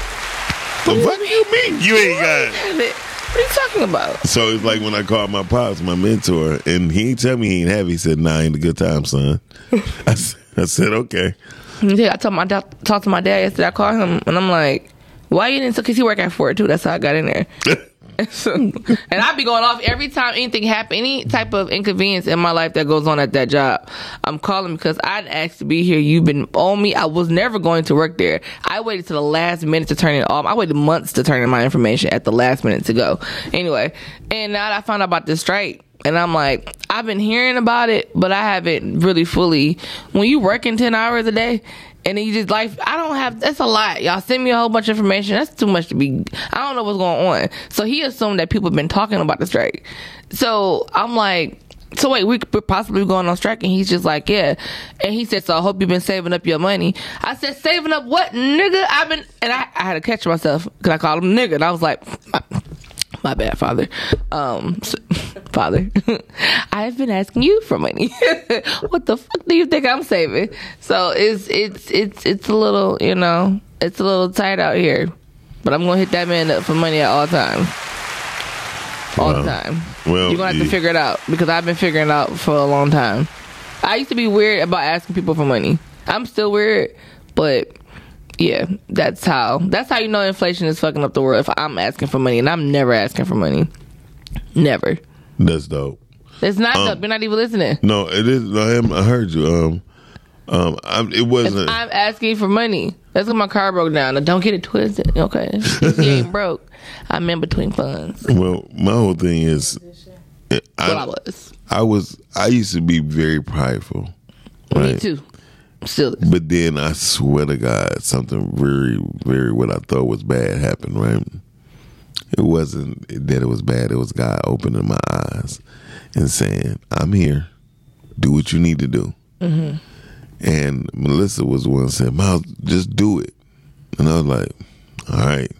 What do you mean? You ain't got it. It? What are you talking about? So it's like when I called my pops, my mentor, and he ain't tell me he ain't have. He said, "Nah, ain't a good time, son." (laughs) I, said, "Okay." Yeah, I told my dad, talked to my dad yesterday. I called him and I'm like, why you didn't? Because he work at Ford too. That's how I got in there. (laughs) (laughs) And I'd be going off every time anything happen, any type of inconvenience in my life that goes on at that job. I'm calling because I'd asked to be here. You've been on me. I was never going to work there. I waited to the last minute to turn it off. I waited months to turn in my information at the last minute to go. Anyway, and now I found out about this strike. And I'm like, I've been hearing about it, but I haven't really fully. When you're working 10 hours a day, and then you just like, I don't have, that's a lot. Y'all send me a whole bunch of information. That's too much to be, I don't know what's going on. So he assumed that people have been talking about the strike. So I'm like, so wait, we could possibly going on strike, and he's just like, yeah. And he said, so I hope you've been saving up your money. I said, saving up what, nigga? I've been, and I, I had to catch myself because I called him nigga, and I was like, my bad, father. Um, s- (laughs) father, (laughs) I've been asking you for money. (laughs) what the fuck do you think I'm saving? So it's it's it's it's a little, you know, it's a little tight out here. But I'm gonna hit that man up for money at all times. All the time. Well, You're gonna have to figure it out because I've been figuring it out for a long time. I used to be weird about asking people for money. I'm still weird, but yeah, that's how that's how you know inflation is fucking up the world. If I'm asking for money and I'm never asking for money, never. That's dope. It's not. Um, dope. You're not even listening. No, it is. I, am, I heard you. Um, um, I'm, it wasn't. I'm asking for money, that's when my car broke down. Now, don't get it twisted. Okay, (laughs) he ain't broke. I'm in between funds. well, my whole thing is, I, Well, I was. I was. I used to be very prideful. Me Right. too. Still. But then I swear to God, something very, very what I thought was bad happened. Right? It wasn't that it was bad. It was God opening my eyes and saying, "I'm here. Do what you need to do." Mm-hmm. And Melissa was the one said, "Miles, just do it." And I was like, "All right."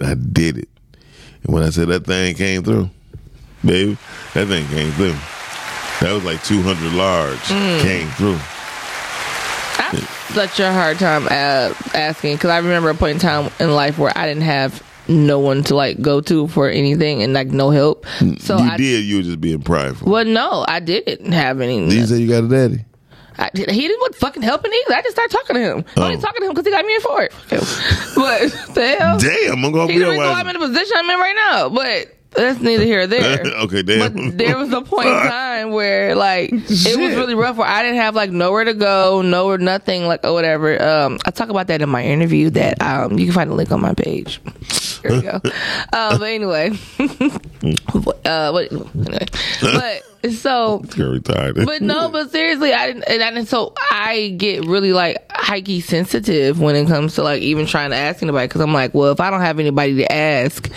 And I did it. And when I said that thing came through, baby, that thing came through. That was like 200 large mm. came through. I had such a hard time uh, asking because I remember a point in time in life where I didn't have no one to like go to for anything and like no help. So you I did. You were just being prideful. well, no, I didn't have any. Did you say you got a daddy? I, he didn't want fucking helping either. I just started talking to him. I only Oh. talking to him because he got me in for it. (laughs) But the hell? Damn, I'm gonna go He the reason why realize. I'm in the position I'm in right now. But that's neither here or there. (laughs) okay, damn. But there was a point in time where like it was really rough where I didn't have like nowhere to go, nowhere nothing like or whatever. Um I talk about that in my interview that um you can find a link on my page. There we go. (laughs) uh, but anyway. (laughs) uh what anyway. But so retarded. but no, but seriously, I didn't, and, I, and so I get really like hikey sensitive when it comes to like even trying to ask anybody because I'm like, well, if I don't have anybody to ask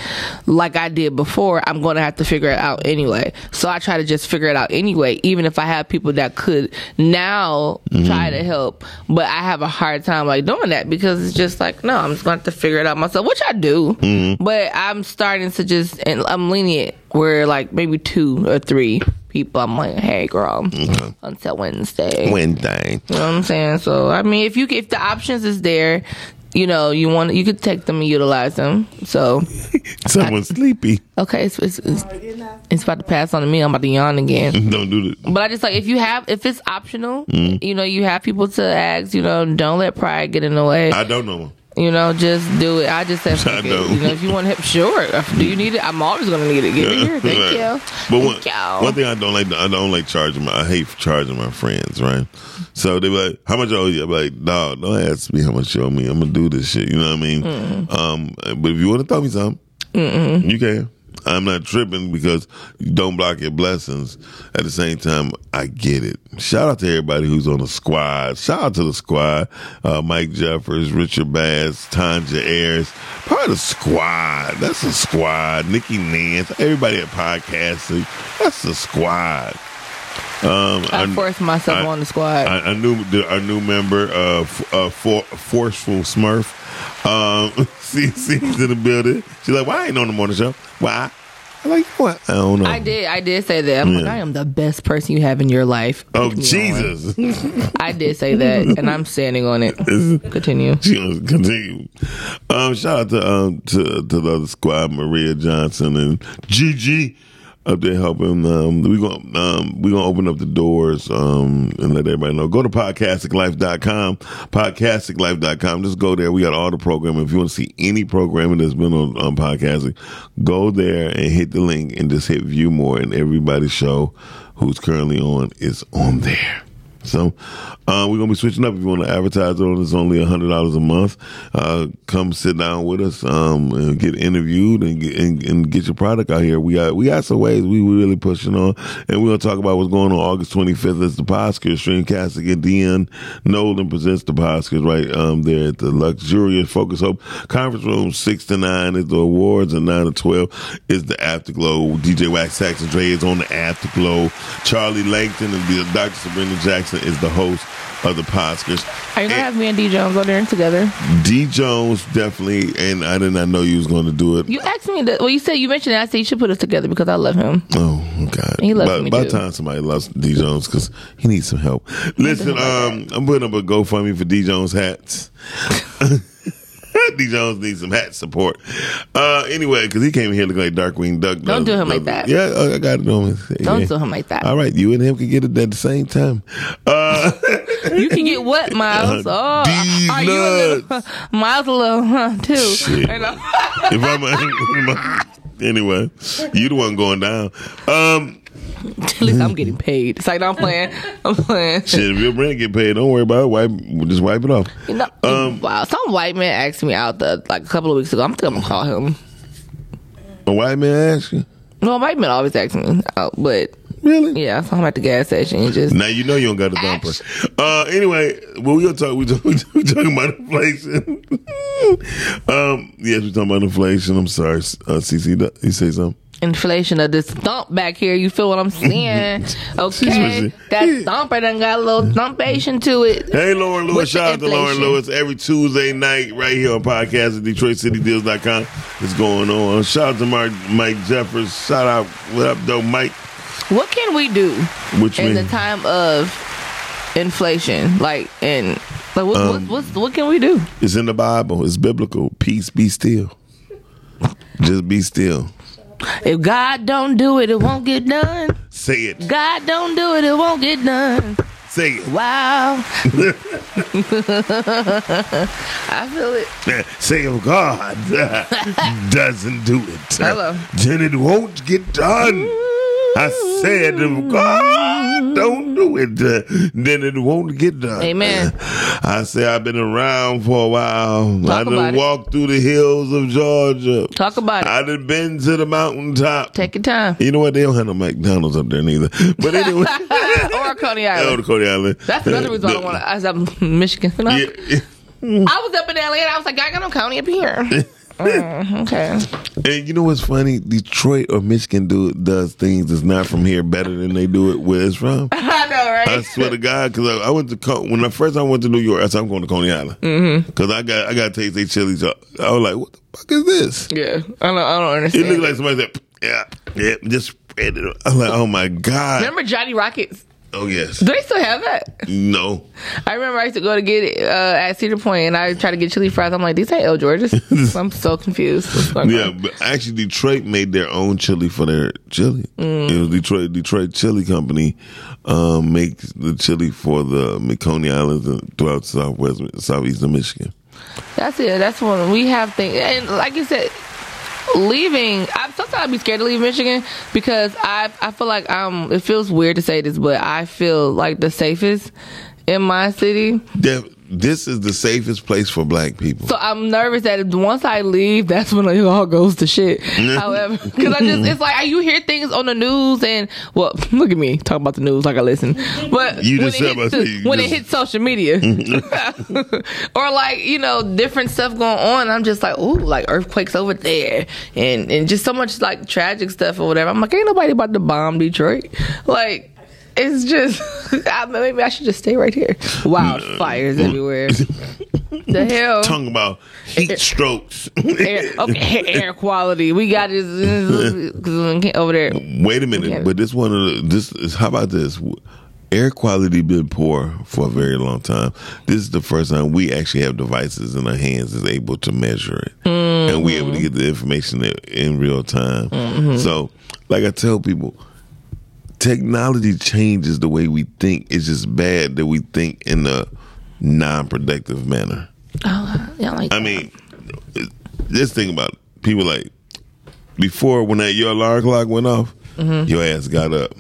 like I did before, I'm going to have to figure it out anyway. So I try to just figure it out anyway, even if I have people that could now try to help, but I have a hard time like doing that because it's just like, no, I'm just going to have to figure it out myself, which I do, but I'm starting to just, and I'm lenient where like maybe two or three people, I'm like, hey, girl, until Wednesday. Wednesday. You know what I'm saying? So I mean, if you if the options is there, you know, you want you could take them and utilize them. So (laughs) Someone's sleepy. okay, it's it's, it's it's about to pass on to me. I'm about to yawn again. (laughs) Don't do that. But I just like if you have if it's optional, mm-hmm. you know, you have people to ask. You know, don't let pride get in the way. I don't know. You know, just do it. I just said, (laughs) it. know. you know, if you want help, sure. Do you need it? I'm always gonna need it. Get it here. Thank Right. you. But one, Thank one thing I don't like, I don't like charging my, I hate charging my friends, right? So they be like, how much I owe you? I'm like, dog, don't ask me how much you owe me. I'm gonna do this shit. You know what I mean? Mm-hmm. Um, but if you want to throw me something, you can. I'm not tripping because you don't block your blessings. At the same time, I get it. Shout out to everybody who's on the squad. Shout out to the squad. Uh, Mike Jeffers, Richard Bass, Tanja Ayers. Part of the squad. That's a squad. Nikki Nance, everybody at Podcastic. That's the squad. Um, I forced myself I- on the squad. I, I knew our new member, uh, f- uh, for, forceful Smurf. Um, (laughs) see, see, in the building. She's like, "Why I ain't on the morning show? Why?" I'm like, "What? I don't know." I did. I did say that. I'm like, I am the best person you have in your life. Oh Take me on. Jesus! (laughs) I did say that, and I'm standing on it. Continue. (laughs) she gonna continue. Um, shout out to um to to the other squad, Maria Johnson and Gigi up there helping. Um, we gonna um we gonna open up the doors um and let everybody know. Go to podcasticlife.com, podcasticlife.com. Just go there. We got all the programming. If you want to see any programming that's been on um, Podcastic, go there and hit the link and just hit view more. And everybody's show who's currently on is on there. So uh, we're gonna be switching up. If you want to advertise on, it's only hundred dollars a month. Uh, come sit down with us, um, and get interviewed and get and, and get your product out here. We got we got some ways we really pushing on, and we're gonna talk about what's going on August twenty fifth. It's the Poscars. Streamcastic and Dion Nolan presents the Poscars right um there at the luxurious Focus Hope Conference Room. Six to nine is the awards, and nine to twelve is the Afterglow. DJ Wax Saxon Dre is on the Afterglow. Charlie Langton and the Dr. Sabrina Jackson is the host of the Poscars. Are you gonna have me and D Jones go there together? D Jones definitely, and I did not know you was going to do it. You asked me that. Well, you said you mentioned it. I said you should put us together because I love him. Oh God! He loves by, me by the time somebody loves D Jones because he needs some help. Listen, um, I'm putting up a GoFundMe for D Jones hats. (laughs) (laughs) D Jones needs some hat support. Uh, anyway, because he came here looking like Darkwing Duck. Don't do him like that. Yeah, uh, I got it on. Don't yeah. do him like that. All right, you and him can get it at the same time. Uh, (laughs) You can get what, Miles? (laughs) Oh, D are you a little Miles a little huh, too? Shit. If I'm anyway, you the one going down. Um, At least I'm getting paid. It's like no, I'm playing. I'm playing. shit, if your brand get paid, don't worry about it. Wipe, just wipe it off. You know, Um, wow. Some white man asked me out the like a couple of weeks ago. I'm think I'm gonna call him. A white man asked you, No, white men always ask me out, but really? yeah, so I'm at the gas station and just Now you know you don't got a dumper. Uh, anyway, well, we gonna talk. We talk, (laughs) we talking about inflation. (laughs) um, yes, we talking about inflation. I'm sorry, uh, CC. You say something? Inflation of this thump back here. You feel what I'm saying? (laughs) Okay, that thumper done got a little thumpation to it. Hey, Lauren Lewis. Shout out to Lauren. Lewis every Tuesday night right here on Podcastic DetroitCityDeals.com. It's going on. Shout out to Mark, Mike Jeffers. Shout out. What up, though, Mike? What can we do Which in mean? the time of inflation? Like, and like, what, Um, what, what's, what can we do? It's in the Bible. It's biblical. Peace, be still. Just be still. If God don't do it, it won't get done. Say it. God don't do it, it won't get done. say it. Wow. (laughs) I feel it. (laughs) Say if God (laughs) doesn't do it, Hello. then it won't get done. I said if God don't do it, uh, then it won't get done. Amen. (laughs) I say I've been around for a while. Talk I done it. walked through the hills of Georgia. Talk about it. I done been to the mountaintop. Take your time. You know what? They don't have no McDonald's up there neither. But (laughs) anyway, (laughs) or Coney Island. the Coney Island. That's another reason I don't want to. I was up in Michigan. Yeah. I was up in LA and I was like, I got no county up here. Mm, okay. And you know what's funny? Detroit or Michigan do does things that's not from here better than they do it where it's from. (laughs) I know, right? I swear to God, because I, I went to when I first I went to New York, I said I'm going to Coney Island because I got I got to taste their chili. So I was like, what the fuck is this? yeah. I don't, I don't understand. It looked like somebody said, yeah, yeah, just spread it. I'm like, oh my God. Remember Johnny Rockets? Oh yes. Do they still have that? No. I remember I used to go to get it uh, at Cedar Point and I tried to get chili fries. I'm like, these ain't El George's. (laughs) I'm so confused. Yeah, on? but actually, Detroit made their own chili for their chili. Mm. It was Detroit Detroit Chili Company um, makes the chili for the Coney Islands and throughout southwest southeastern Michigan. That's it. That's when we have things. And like you said, leaving. I sometimes I be scared to leave Michigan because I I feel like um it feels weird to say this, but I feel like the safest in my city. That- this is the safest place for black people. So I'm nervous that once I leave, that's when it all goes to shit. (laughs) However, because I just it's like you hear things on the news and well, (laughs) look at me talking about the news like I listen, but You when, just it hits, the- when it hits social media (laughs) or like you know different stuff going on, I'm just like ooh, like earthquakes over there and and just so much like tragic stuff or whatever. I'm like, ain't nobody about to bomb Detroit, like. It's just (laughs) I, maybe I should just stay right here. Wildfires everywhere. (laughs) the hell? Talking about heat strokes. air, okay, (laughs) air quality. We got this over there. Wait a minute, but this one of the this is how about this? Air quality been poor for a very long time. This is the first time we actually have devices in our hands that's able to measure it, and we able to mm-hmm. get the information in- in real time. Mm-hmm. So, like I tell people, technology changes the way we think. It's just bad that we think in a non-productive manner. Oh, yeah, like I mean, just think about it. People like before when that your alarm clock went off, your ass got up.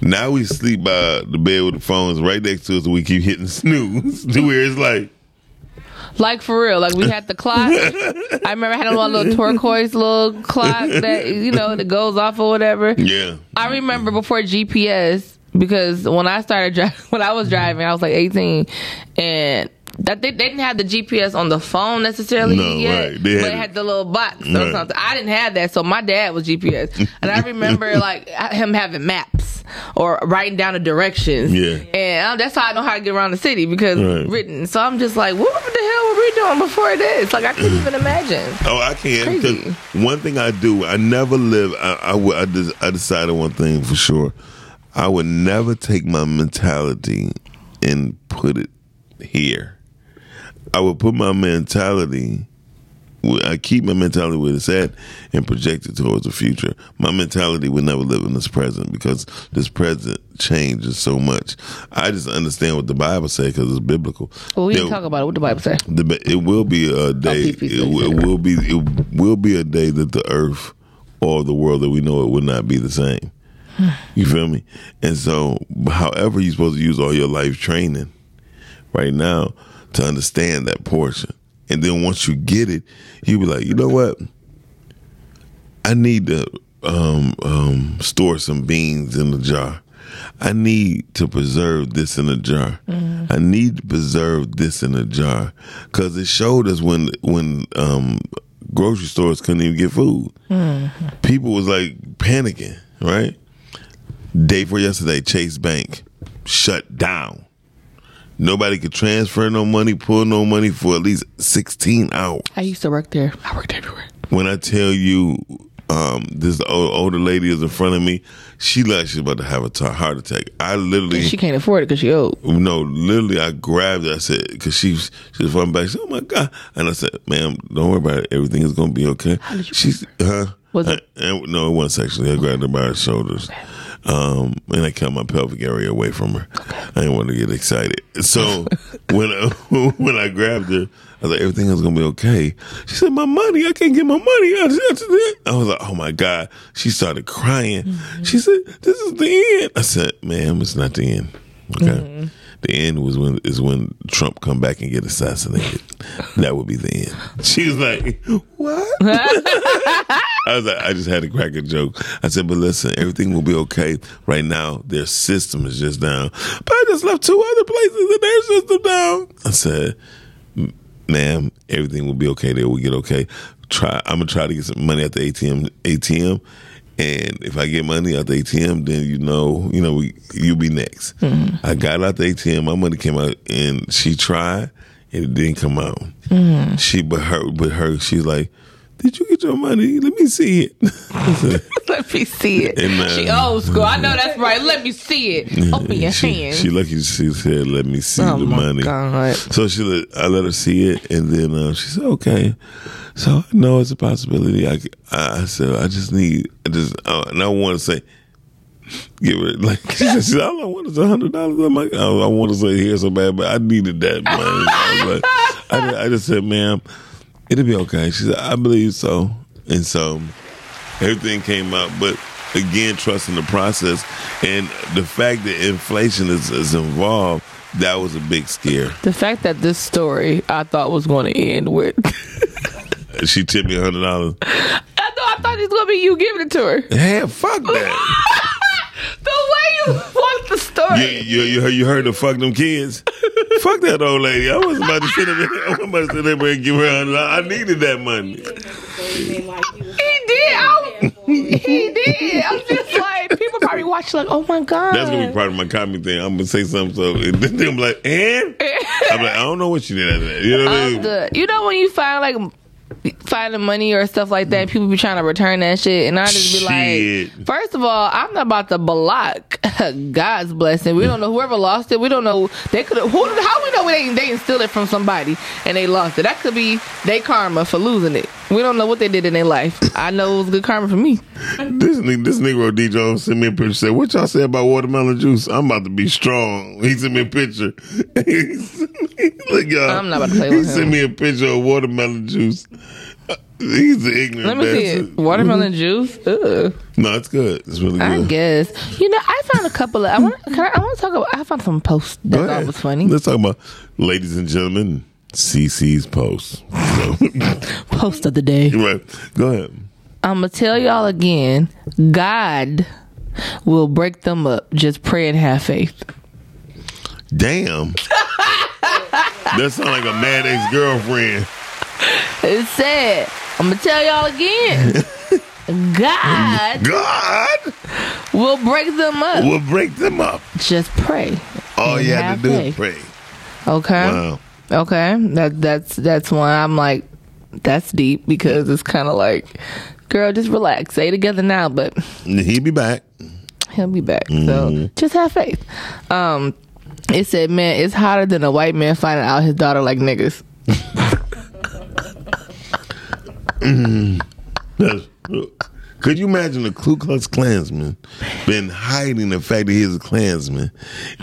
Now we sleep by the bed with the phones right next to us, and we keep hitting (laughs) snooze to where it's like, like for real. Like we had the clock. (laughs) I remember I had a little, turquoise little clock (laughs) that you know that goes off or whatever. yeah, I remember before GPS because when I started driving, (laughs) when I was driving, I was like 18, and that they, they didn't have the GPS on the phone necessarily No, yet, right. They but had it it- had the little box or Right. something. I didn't have that, so my dad was GPS, and I remember like him having maps or writing down the directions. Yeah. and um, that's how I know how to get around the city because Right. written. So I'm just like, what the hell were we doing before this? Like I couldn't even imagine. (laughs) Oh, I can. Crazy. Because one thing I do, I never live. I I, I, I decided one thing for sure. I would never take my mentality and put it here. I would put my mentality. I keep my mentality where it's at and project it towards the future. My mentality would never live in this present because this present changes so much. I just understand what the Bible says because it's biblical. Well, we There- didn't talk about it. What the Bible say? the, it will be a day. PP It, will- it will be. It will be a day that the earth or the world that we know it will not be the same. (sighs) You feel me? And so, however, you're supposed to use all your life training right now to understand that portion, and then once you get it, you be like, you know what? I need to um, um, store some beans in the jar. I need to preserve this in a jar. I need to preserve this in a jar because it showed us when when um, grocery stores couldn't even get food. People was like panicking. Right. Day for yesterday, Chase Bank shut down. Nobody could transfer no money, pull no money for at least sixteen hours I used to work there. I worked everywhere. when I tell you um, this old, older lady is in front of me, she like she's about to have a t- heart attack. I literally, She can't afford it because she old. no, literally, I grabbed her. I said, because she was, she was running back. She said, oh my God. And I said, ma'am, don't worry about it. Everything is going to be okay. How did you- She's, huh? Was it- I- and, no, it wasn't sexually. I grabbed her by her shoulders. Um, and I cut my pelvic area away from her. I didn't want to get excited. So (laughs) when I, (laughs) when I grabbed her, I was like, everything is gonna be okay. She said, my money, I can't get my money. I was like, oh my god. She started crying. She said, this is the end. I said, ma'am, it's not the end. Okay. The end was when is when Trump come back and get assassinated. that would be the end. She was like, "What?" (laughs) I was like, I just had to crack a joke. I said, "But listen, everything will be okay. Right now, their system is just down. But I just left two other places and their system down." I said, "M- "Ma'am, everything will be okay. They will get okay. Try. I'm gonna try to get some money at the ATM. ATM." And if I get money out the ATM, then you know, you know, we, you'll be next. Mm-hmm. I got out the ATM, my money came out, and she tried, and it didn't come out. Mm-hmm. She, but her, but her, she's like, "Did you get your money? Let me see it." (laughs) Let me see it. And, uh, she old school. I know that's right. Let me see it. Open your she, hand. she lucky she said, "Let me see oh the money." God. So she let, I let her see it, and then uh, she said, "Okay." So I know it's a possibility. I, I said, "I just need, I just, uh, and I want to say, give it (laughs) like she said, she said, all I want is a hundred dollars." I'm like, oh, I want to say here so bad, but I needed that money. I, like, I, I just said, "Ma'am, it'll be okay." She said, "I believe so," and so everything came out, but. Again, trusting the process and the fact that inflation is, is involved, that was a big scare. The fact that this story I thought was going to end with. (laughs) She tipped me a hundred dollars. I thought I thought it was going to be you giving it to her. Hey, fuck that. (laughs) The way you fucked the story. you, you, you, heard, you heard the fuck them kids. (laughs) fuck that old lady. I wasn't about to sit there. I wasn't about to sit there and give her a hundred dollars. I needed that money. He did. I, he did. I'm just like people probably watch like, oh my god. That's gonna be part of my comedy thing. I'm gonna say something so and then they're like, and I'm like, I don't know what you did after that. You know what I mean? good. You know when you find like finding money or stuff like that, people be trying to return that shit, and I just be like, first of all, I'm not about to block (laughs) God's blessing. We don't know whoever lost it. We don't know they could. Who? How we know they they didn't steal it from somebody and they lost it? That could be they karma for losing it. We don't know what they did in their life. I know it was good karma for me. This nigga, this Negro D Jones sent me a picture. Said, "What y'all say about watermelon juice? I'm about to be strong." (laughs) He sent me a picture. (laughs) He Look, y'all. I'm not about to play He with sent me a picture of watermelon juice. (laughs) He's an ignorant. Let me see it. bastard. Watermelon mm-hmm. juice. Ugh. No, it's good. It's really good. I guess. You know, I found a couple of. I want. I, I want to talk about. I found some posts that I thought was funny. Let's talk about, ladies and gentlemen, CC's post. So, (laughs) Post of the day. right. Go ahead. I'm gonna tell y'all again. God will break them up. Just pray and have faith. Damn. (laughs) that sounds like a mad ex girlfriend. It said. I'm gonna tell y'all again. (laughs) God God will break them up. will break them up. Just pray. All you have to do faith. is pray. Okay. Wow. Okay. That that's that's why I'm like, that's deep because it's kind of like, girl, just relax. Stay together now, but He'll be back. he'll be back. Mm-hmm. So just have faith. Um, it said, man, it's hotter than a white man finding out his daughter like niggas. (laughs) That's- Could you imagine a Ku Klux Klansman been hiding the fact that he's a Klansman,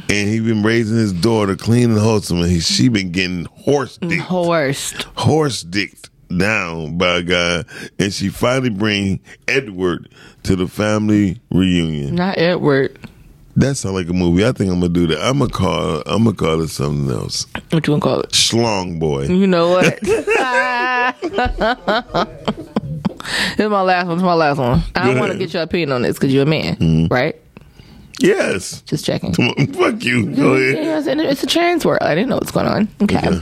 and he been raising his daughter clean and wholesome, and he, she been getting horse dick, Horst. horse dicked down by a guy, and she finally bring Edward to the family reunion. Not Edward. That sounds like a movie. I think I'm gonna do that. I'm gonna call. I'm gonna call it something else. What you gonna call it? Schlong boy. You know what? (laughs) this is my last one. This is my last one. I want to get your opinion on this because you're a man, right? Yes. Just checking. On, fuck you. Go ahead. It's, it's a trans world. I didn't know what's going on. Okay. Okay.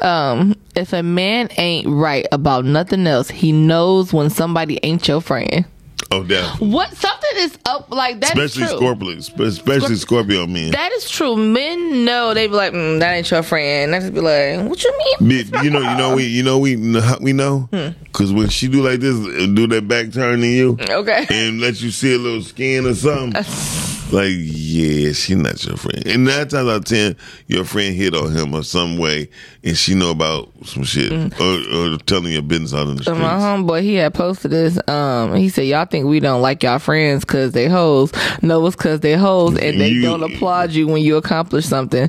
Um, if a man ain't right about nothing else, he knows when somebody ain't your friend. Oh, definitely. What something is up like that is Especially true. Scorpios, especially Scorpio men. That is true. Men know they be like, mm, that ain't your friend. I just be like, what you mean? Me- you know, you know, we, you know, we, we know, Hmm. because when she do like this, do that back turn to you, Okay. and let you see a little skin or something, (laughs) like, yeah, she's not your friend. And nine times out of ten, your friend hit on him or some way, and she know about some shit or, or telling your business out in the So streets. my homeboy, he had posted this. Um, he said, "Y'all think we don't like y'all friends because they hoes? No, it's because they hoes, and they You- don't applaud you when you accomplish something.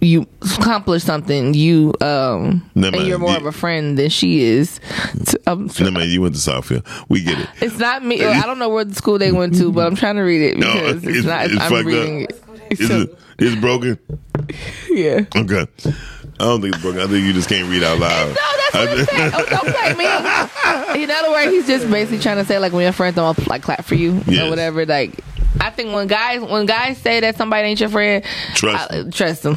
You accomplish something. You um, Never and you're more of a friend than she is. Um, No man, you went to Southfield. We get it. it's not me. I don't know where the school they went to, but I'm trying to read it No, it's, it's- not. it's I'm reading up. it. It's, So, it's broken. yeah. Okay. I don't think it's broken. I think you just can't read out loud. No, that's what said. Oh, don't me. (laughs) In other words, he's just basically trying to say like when your friends don't like clap for you Yes. or whatever. Like, I think when guys when guys say that somebody ain't your friend, Trust I, them. trust them.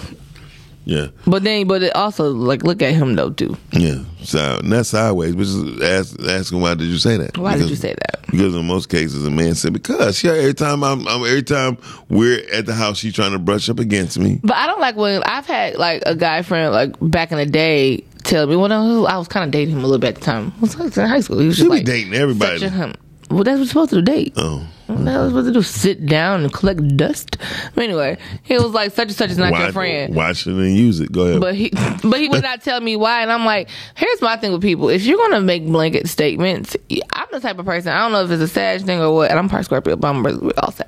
Yeah. But then, but it also like look at him though too. Yeah. So not sideways, but just ask, asking why did you say that? Why did you say that? Because in most cases, a man said, "Because yeah, every time I'm, I'm every time we're at the house, she's trying to brush up against me." But I don't like when I've had like a guy friend like back in the day tell me. Well, no, I was kind of dating him a little bit at the time. I was in high school. He was She just like dating everybody. hum- Well, that's what you're supposed to do. Date. Oh, What the hell was supposed to do? Sit down and collect dust? But anyway, he was like, such and such is not your Why- friend. Watch it and use it. Go ahead. But he, but he would not tell me why. And I'm like, here's my thing with people: if you're gonna make blanket statements, I'm the type of person. I don't know if it's a Sag thing or what. And I'm part Scorpio, but I'm all Sag.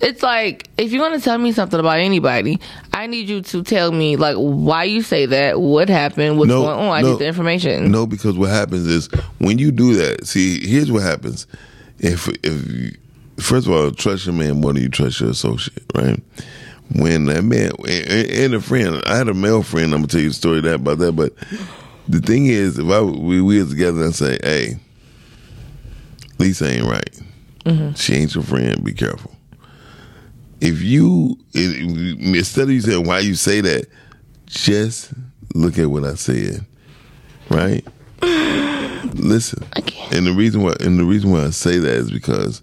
It's like if you're gonna tell me something about anybody, I need you to tell me like why you say that, what happened, what's No, going on. I no. need the information. No, because what happens is when you do that. See, here's what happens. If if you, first of all, trust your man more than you trust your associate, right? When that man and, a friend, I had a male friend. I'm gonna tell you a story that about that. But the thing is, if I we we together and say, "Hey, Lisa ain't right. Mm-hmm. She ain't your friend. Be careful." If you instead of you saying why you say that, just look at what I said, right? Listen, and the reason why and the reason why I say that is because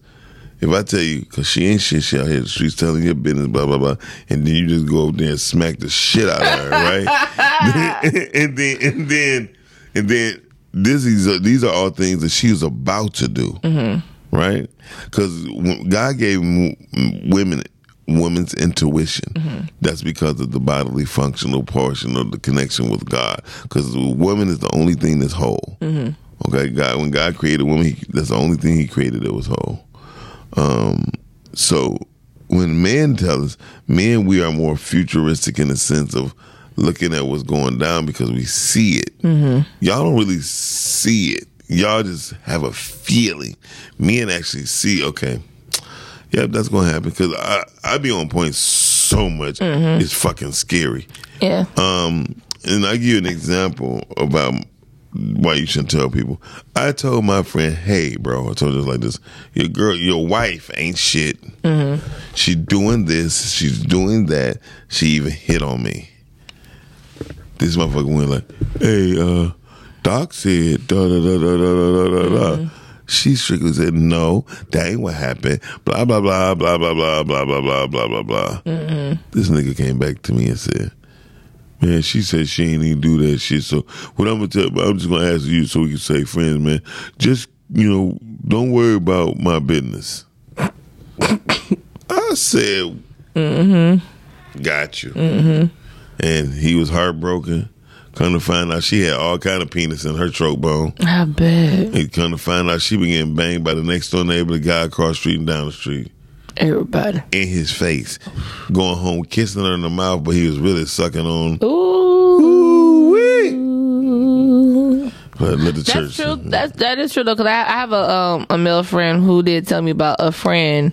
if I tell you, because she ain't shit, she out here in the streets telling your business, blah blah blah, and then you just go up there and smack the shit out of her, right? (laughs) (laughs) and then and then and then this these are these are all things that she was about to do, mm-hmm. right? Because God gave women women's intuition. Mm-hmm. That's because of the bodily functional portion of the connection with God. Because the woman is the only thing that's whole. Mm-hmm. Okay, God. When God created woman, he, that's the only thing He created that was whole. Um, so when men tell us, men, we are more futuristic in the sense of looking at what's going down because we see it. Mm-hmm. Y'all don't really see it. Y'all just have a feeling. Men actually see. Okay, yeah, that's gonna happen because I I be on point so much. It's fucking scary. Yeah. Um, and I give you an example about why you shouldn't tell people. I told my friend, "Hey, bro," I told her like this: "Your girl, your wife ain't shit. She doing this, she's doing that. She even hit on me." This motherfucker went like, "Hey, uh, Doc said da da da da da da da da." da. She strictly said, "No, that ain't what happened." Blah blah blah blah blah blah blah blah blah blah blah blah. This nigga came back to me and said, Man, she said she ain't even do that shit. So what I'm gonna tell, I'm just gonna ask you so we can say friends, man. Just you know, don't worry about my business. I said, got you. And he was heartbroken. Come to find out, she had all kind of penis in her throat bone. I bet And come to find out, she been getting banged by the next door neighbor, the guy across the street and down the street everybody. in his face, going home kissing her in the mouth, but he was really sucking on. Ooh. But let the That's church. true. That's that is true though. Because I, I have a um a male friend who did tell me about a friend,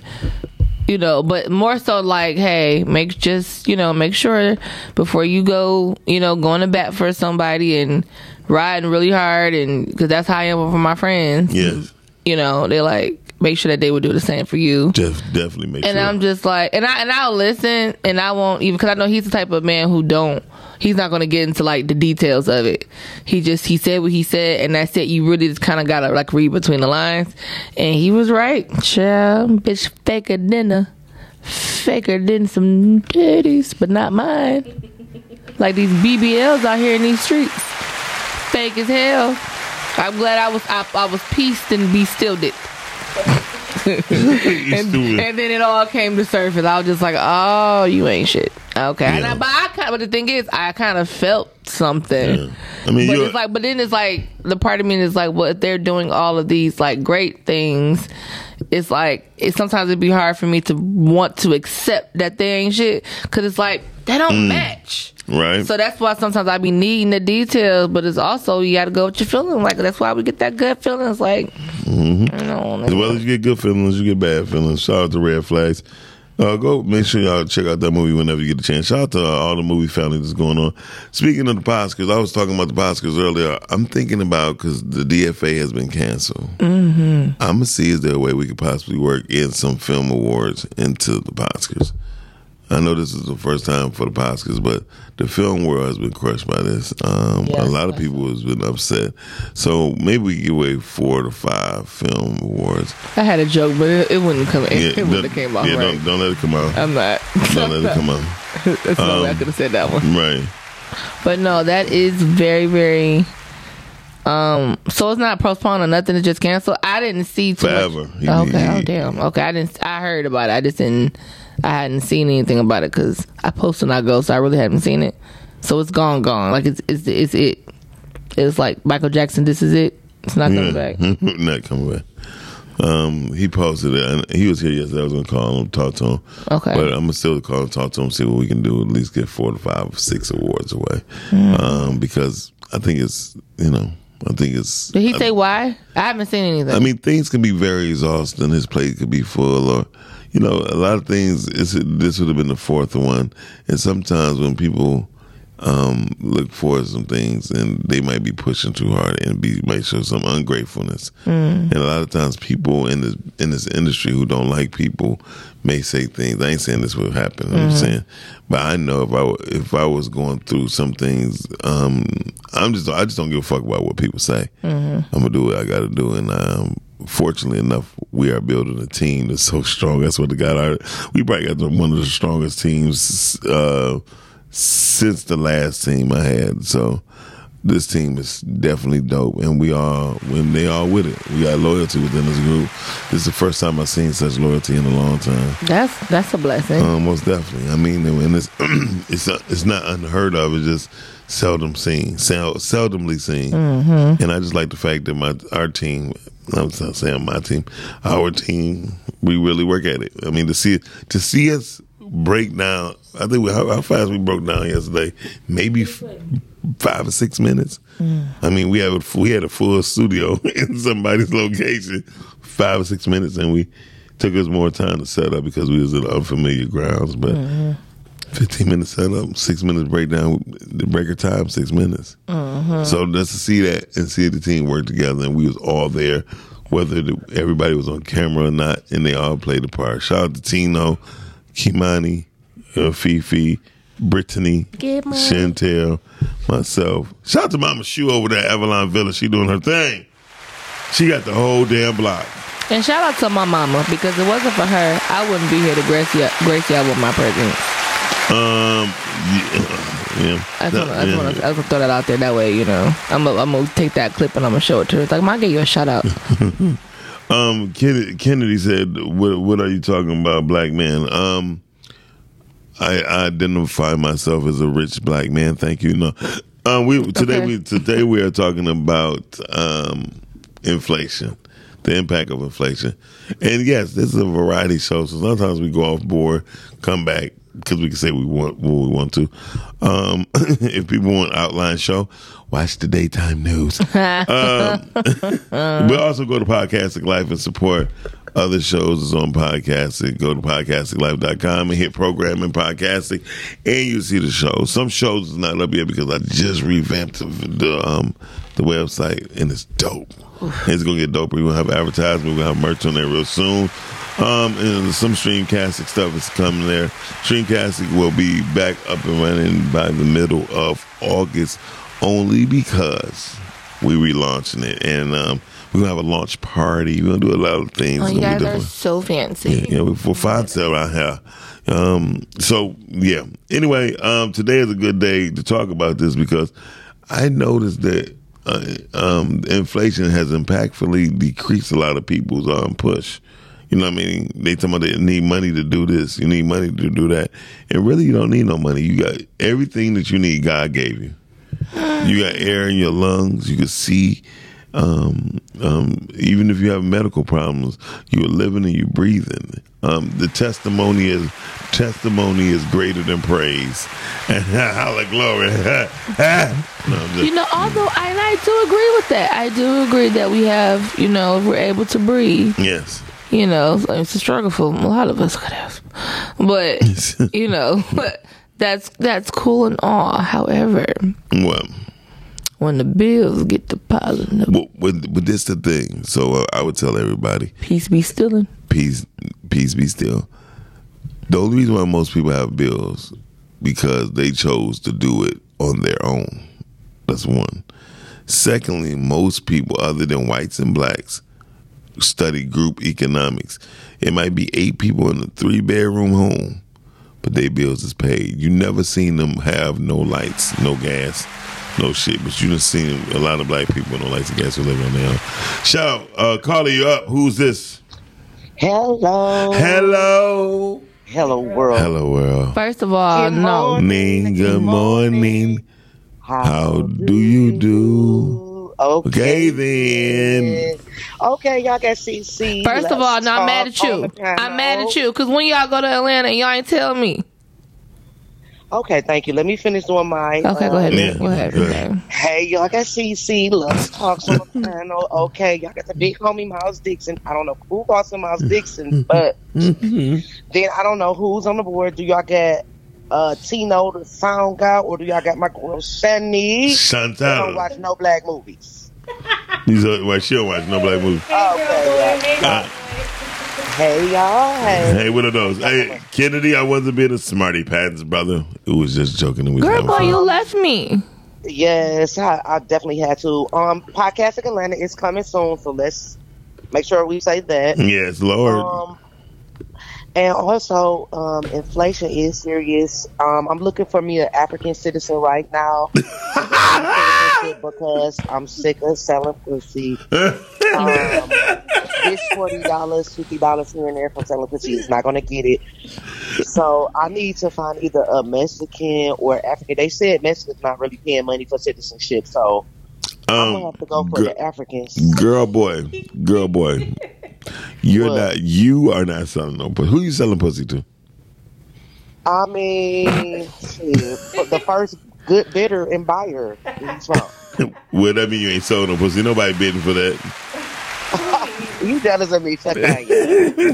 you know, but more so like, hey, make just you know make sure before you go, you know, going to bat for somebody and riding really hard, and because that's how I am with my friends. Yes, You know, they like make sure that they would do the same for you. def- definitely make And sure. I'm just like, and I and I'll listen, and I won't even because I know he's the type of man who don't. He's not to get into like the details of it. He just he said what he said, and that's it. You really just kind of gotta like read between the lines, and he was right. Child, bitch, faker than a faker than some titties, but not mine. Like these BBLs out here in these streets, fake as hell. I'm glad I was I, I was pieced and be stilled it. (laughs) And, and then it all came to surface. I was just like, "Oh, you ain't shit." Okay, and I, but I kind. But the thing is, I kind of felt something. Yeah. I mean, but it's like, but then it's like the part of me is like, well, if they're doing all of these like great things, it's like it sometimes it'd be hard for me to want to accept that they ain't shit because it's like they don't Mm. match. Right. So that's why sometimes I be needing the details, but it's also you got to go with your feeling. Like that's why we get that good feeling. It's like, Mm-hmm. you know, As well as you get good feelings, you get bad feelings. Shout out to Red Flags. Uh, go make sure y'all check out that movie whenever you get a chance. Shout out to uh, all the movie family that's going on. Speaking of the Poscars, I was talking about the Poscars earlier. I'm thinking about because the DFA has been canceled. Mm-hmm. I'm gonna see is there a way we could possibly work in some film awards into the Poscars. I know this is the first time for the Poscars, but the film world has been crushed by this. Um, Yes, a lot of people has been upset. So maybe we give away four to five film awards. I had a joke, but it, it wouldn't come. It, it wouldn't have came out yeah, right. don't, don't let it come out. I'm not. don't let it come out. (laughs) That's no way I could have said that one. Right. But no, that is very, very. Um, so it's not postponed or nothing. It's just canceled. I didn't see too Forever. much. Okay. oh damn. Okay. I didn't. I heard about it. I just didn't. I hadn't seen anything about it because I posted I go, so I really hadn't seen it. So it's gone, gone. Like it's it's it's it. It's like Michael Jackson. This is it. It's not coming back. (laughs) Not coming back. Um, he posted it. And he was here yesterday. I was gonna call him, talk to him. Okay. But I'm gonna still call him, talk to him, see what we can do. At least get four to five, six awards away. Mm. Um, because I think it's you know I think it's. Did he say why? I haven't seen anything. I mean, things can be very exhausting. His plate could be full, or you know, a lot of things. This would have been the fourth one, and sometimes when people um, look for some things, and they might be pushing too hard, and be might show some ungratefulness. And a lot of times, people in this in this industry who don't like people may say things. I ain't saying this would happen. I'm saying, but I know if I if I was going through some things, um, I'm just I just don't give a fuck about what people say. I'm gonna do what I got to do, and um, fortunately enough, we are building a team that's so strong. That's what the got our. We probably got the- one of the strongest teams uh, since the last team I had. So this team is definitely dope, and we are when they are with it. We got loyalty within this group. This is the first time I've seen such loyalty in a long time. that's that's a blessing. Uh, most definitely. I mean, and it's (clears throat) it's it's not unheard of. It's just seldom seen, sel- seldomly seen. Mm-hmm. And I just like the fact that my our team, I'm not saying my team, our team, we really work at it. I mean, to see to see us break down. I think we, how, how, fast we broke down yesterday, maybe f- five or six minutes. Mm. I mean, we had a, we had a full studio (laughs) in somebody's location, five or six minutes, and we took us more time to set up because we was in unfamiliar grounds. But mm-hmm. 15 minute setup, six minutes breakdown, the breaker time, six minutes. Mm-hmm. So just to see that and see the team work together, and we was all there, whether the, everybody was on camera or not, and they all played a part. Shout out to Tino, Kimani, uh, Fifi, Brittany, Chantel, myself. Shout out to Mama Shu over there at Avalon Villa. She doing her thing. She got the whole damn block. And shout out to my mama because it wasn't for her, I wouldn't be here to grace y'all, grace y'all with my presence. Um, yeah, yeah. I just, wanna, I, just wanna, I just wanna throw that out there. That way, you know, I'm gonna I'm gonna take that clip and I'm gonna show it to her. It's like, "Ma, I gave you a shout out. (laughs) Um, Kennedy, Kennedy said, "What what are you talking about, black man?" Um, I, I identify myself as a rich black man. Thank you. No, um, we today Okay. we today we are talking about um inflation, the impact of inflation, and yes, this is a variety show. So sometimes we go off board, come back because we can say we want what we want to. Um, (laughs) if people want outline show, watch the daytime news. (laughs) um, (laughs) but also go to Podcastic Life and support other shows is on Podcastic. Go to podcasticlife.com and hit programming Podcastic, and you see the show. Some shows is not up yet because I just revamped the, the um the website and it's dope. It's gonna get doper. We're gonna have advertisement, we're gonna have merch on there real soon. Um, and some Streamcastic stuff is coming there. Streamcastic will be back up and running by the middle of August, only because we relaunching it, and um, we're gonna have a launch party. We're gonna do a lot of things. Oh, you guys are so fancy. Yeah, yeah, for fine sale around here. Um, so yeah. Anyway, um, today is a good day to talk about this because I noticed that uh, um, inflation has impactfully decreased a lot of people's um, push. You know what I mean? They talking about they need money to do this. You need money to do that. And really, you don't need no money. You got everything that you need. God gave you. You got air in your lungs. You can see. Um, um, even if you have medical problems, you're living and you're breathing. Um, the testimony is testimony is greater than praise. (laughs) And hallelujah, glory. (laughs) no, just- You know, although I do agree with that. I do agree that we have, you know, we're able to breathe. yes. You know, it's a struggle for a lot of us could have, but (laughs) you know, that's that's cool and all. However, Well, when the bills get deposited, the well, but, but this the thing. So uh, I would tell everybody, peace be stilling. peace, peace be still. The only reason why most people have bills because they chose to do it on their own. That's one. Secondly, most people, other than whites and blacks, study group economics. It might be eight people in a three bedroom home, but their bills is paid. You never seen them have no lights, no gas, no shit. But you done seen a lot of black people with no lights and gas who live on their own. Shout, out, uh, Carly, you up? Who's this? Hello. Hello. Hello, world. Hello, world. First of all, Good no, Morning, good morning. How do you do? Okay, okay then. Okay, y'all got CC. First of all, Let's no, I'm mad at you. I'm mad at you because when y'all go to Atlanta, y'all ain't tell me. Okay, thank you. Let me finish doing my. Okay, go uh, ahead. Yeah, Go ahead. go Okay. Hey, y'all got CC. Let's talk on the panel. Okay, y'all got the big homie Miles Dixon. I don't know who calls him Miles Dixon, but (laughs) then I don't know who's on the board. Do y'all got uh, Tino, the sound guy, or do y'all got my girl Shani? I don't watch no black movies. (laughs) These are, well, she don't watch no black movie. Okay, yeah. Uh, Hey, y'all. Hey. hey, what are those? Hey, Kennedy, I wasn't being a smarty pants, brother. It was just joking. and We was Girl, boy, fun. you left me. Yes, I, I definitely had to. Um, Podcastic Atlanta is coming soon, so let's make sure we say that. Yes, Lord. Um, and also, um, inflation is serious. Um, I'm looking for me an African citizen right now (laughs) because I'm sick of selling pussy. (laughs) Um, this forty dollars, fifty dollars here and there from selling pussy is not going to get it. So I need to find either a Mexican or African. They said Mexican's not really paying money for citizenship, so I'm gonna um, have to go for gir- the Africans. girl, boy, girl, boy. You're What? not. You are not selling no pussy. Who you selling pussy to? I mean, the first good bidder and buyer. He's (laughs) from. well, that mean you ain't selling no pussy. Nobody bidding for that. (laughs) You jealous of me? Fuck out. (laughs)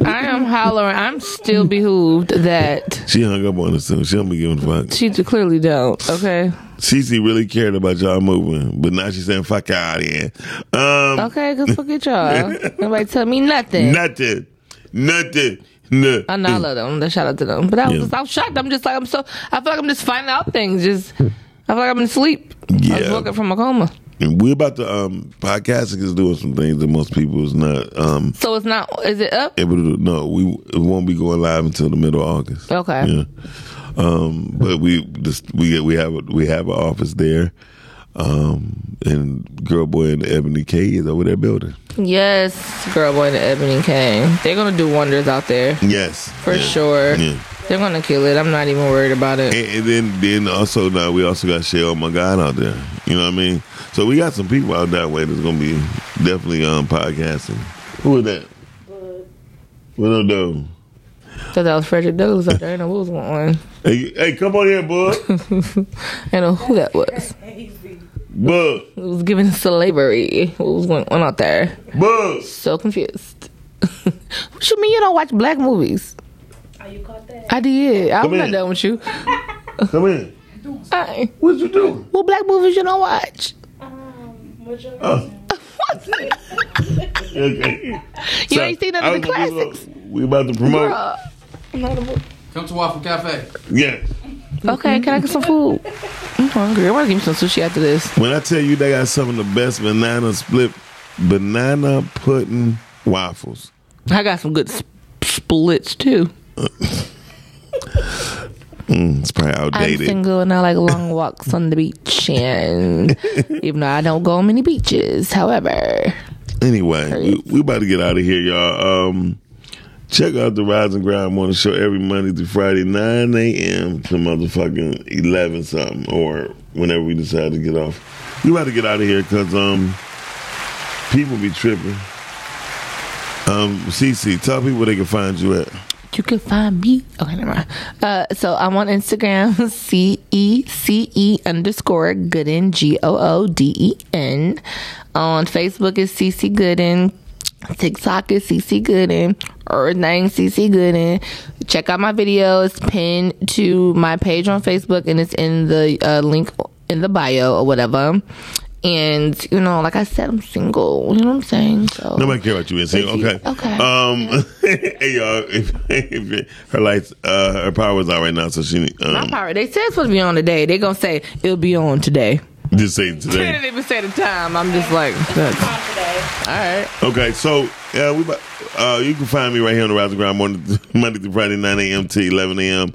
I am hollering. I'm still behooved that She hung up on us too. She don't be giving a fuck. she clearly don't. Okay. Cece really cared about y'all moving, but now she's saying fuck out here. Um, Okay, cause forget y'all. (laughs) Nobody tell me nothing. nothing, nothing. No. I know I love them. The Shout out to them. But I was, Yeah. just, I was shocked. I'm just like I'm so. I feel like I'm just finding out things. Just I feel like I'm in sleep. Yeah. I was woken from a coma. And we're about to um Podcastic is doing some things that most people is not um So it's not. Is it up? able to. No, we it won't be going live until the middle of August. Okay. Yeah. Um, but we just we we have a, we have an office there. Um, and girl boy and Ebony K is over there building. Yes, girl, boy, the Ebony K. They're gonna do wonders out there Yes, for Yeah. sure. Yeah. They're gonna kill it. I'm not even worried about it. And, and then then also now we also got Shell My God out there. You know what I mean? So we got some people out that way that's gonna be definitely um Podcastic. Who is that? What up, though? Thought that was Frederick Douglass out there. I know what was one. on. Hey, hey, come on here, bud. (laughs) I know who that was. Bud, It was giving slavery. What was going on out there? bud. So confused. (laughs) what you mean you don't watch black movies? Oh, you caught that? I did. I'm not done with you. (laughs) Come in. I, What you doing? what black movies you don't watch? Um, majority. Oh. Okay. You ain't seen none of the classics. We about to promote. Bruh. I'm not a- Come to Waffle Cafe. Yeah. Okay, can I get some food? I'm hungry. I want to give me some sushi after this. When I tell you they got some of the best banana split, banana pudding waffles. I got some good sp- splits too. (laughs) Mm, it's probably outdated. I'm single and I like long (laughs) walks on the beach, and (laughs) even though I don't go on many beaches, however, Anyway, we, we about to get out of here, y'all. Um, Check out the Rise and Grind Morning Show every Monday through Friday, 9 a.m. to motherfucking 11 something, or whenever we decide to get off. We about to get out of here because um, people be tripping. Um, CC, tell people where they can find you at. You can find me. Okay, never mind. Uh, so I'm on Instagram, (laughs) C E C E underscore Gooden, G O O D E N. On Facebook is CC Gooden. TikTok is CC Gooden. Earth name CC Gooden. Check out my video. It's pinned to my page on Facebook and it's in the uh, link in the bio or whatever. And you know, like I said, I'm single. You know what I'm saying? So Nobody care about you being single. Okay. Okay. Um, (laughs) hey y'all, if, if her lights, uh, her power is out right now, so she my um, power. They said it's supposed to be on today. They gonna say it'll be on today. just say They today. didn't even say the time. I'm just like, that's, all right. Okay, so yeah, we uh, you can find me right here on the Rise and Grind Monday, Monday through Friday, 9 a.m. to 11 a.m.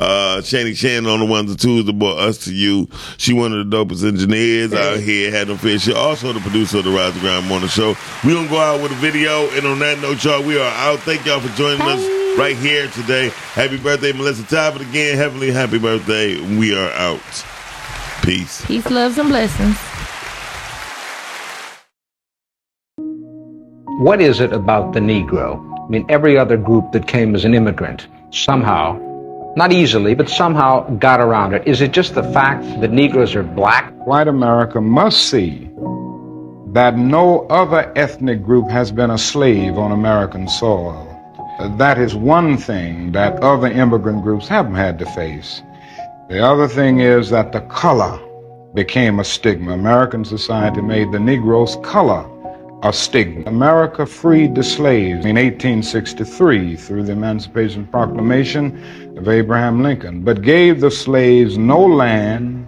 Uh, Shani Shannon on the ones and twos, the boy Us to You. She one of the dopest engineers out here, had no fear. She also the producer of the Rise and Grind Morning Show. We gonna go out with a video, and on that note, y'all, we are out. Thank y'all for joining us right here today. Happy birthday, Melissa Talbot again. Heavenly happy birthday. We are out. Peace. Peace, loves, and blessings. What is it about the Negro? I mean, every other group that came as an immigrant somehow, not easily, but somehow got around it. Is it just the fact that Negroes are black? White America must see that no other ethnic group has been a slave on American soil. That is one thing that other immigrant groups haven't had to face. The other thing is that the color became a stigma. American society made the Negroes color a stigma. America freed the slaves in 1863 through the Emancipation Proclamation of Abraham Lincoln, but gave the slaves no land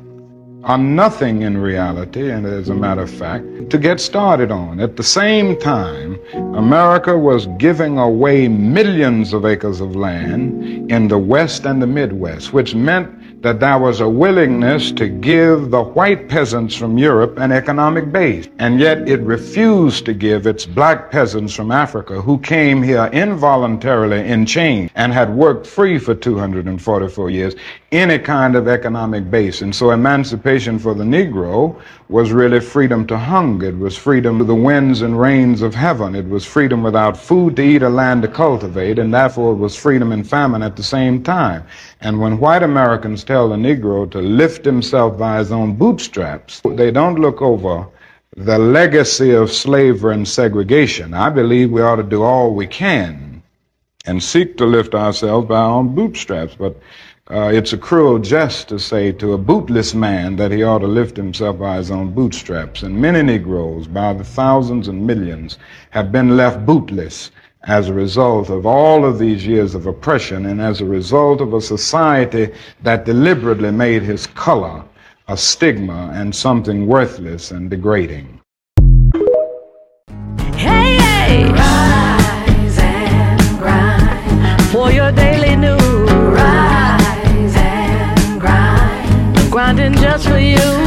or nothing in reality, and as a matter of fact, to get started on. At the same time, America was giving away millions of acres of land in the West and the Midwest, which meant that there was a willingness to give the white peasants from Europe an economic base. And yet it refused to give its black peasants from Africa who came here involuntarily in chains and had worked free for 244 years any kind of economic base. And so emancipation for the Negro was really freedom to hunger. It was freedom to the winds and rains of heaven. It was freedom without food to eat or land to cultivate, and therefore it was freedom and famine at the same time. And when white Americans tell the Negro to lift himself by his own bootstraps, they don't look over the legacy of slavery and segregation. I believe we ought to do all we can and seek to lift ourselves by our own bootstraps. But uh, it's a cruel jest to say to a bootless man that he ought to lift himself by his own bootstraps. And many Negroes, by the thousands and millions, have been left bootless as a result of all of these years of oppression and as a result of a society that deliberately made his color a stigma and something worthless and degrading. Hey, hey. Rise and grind for your daily Grinding just for you.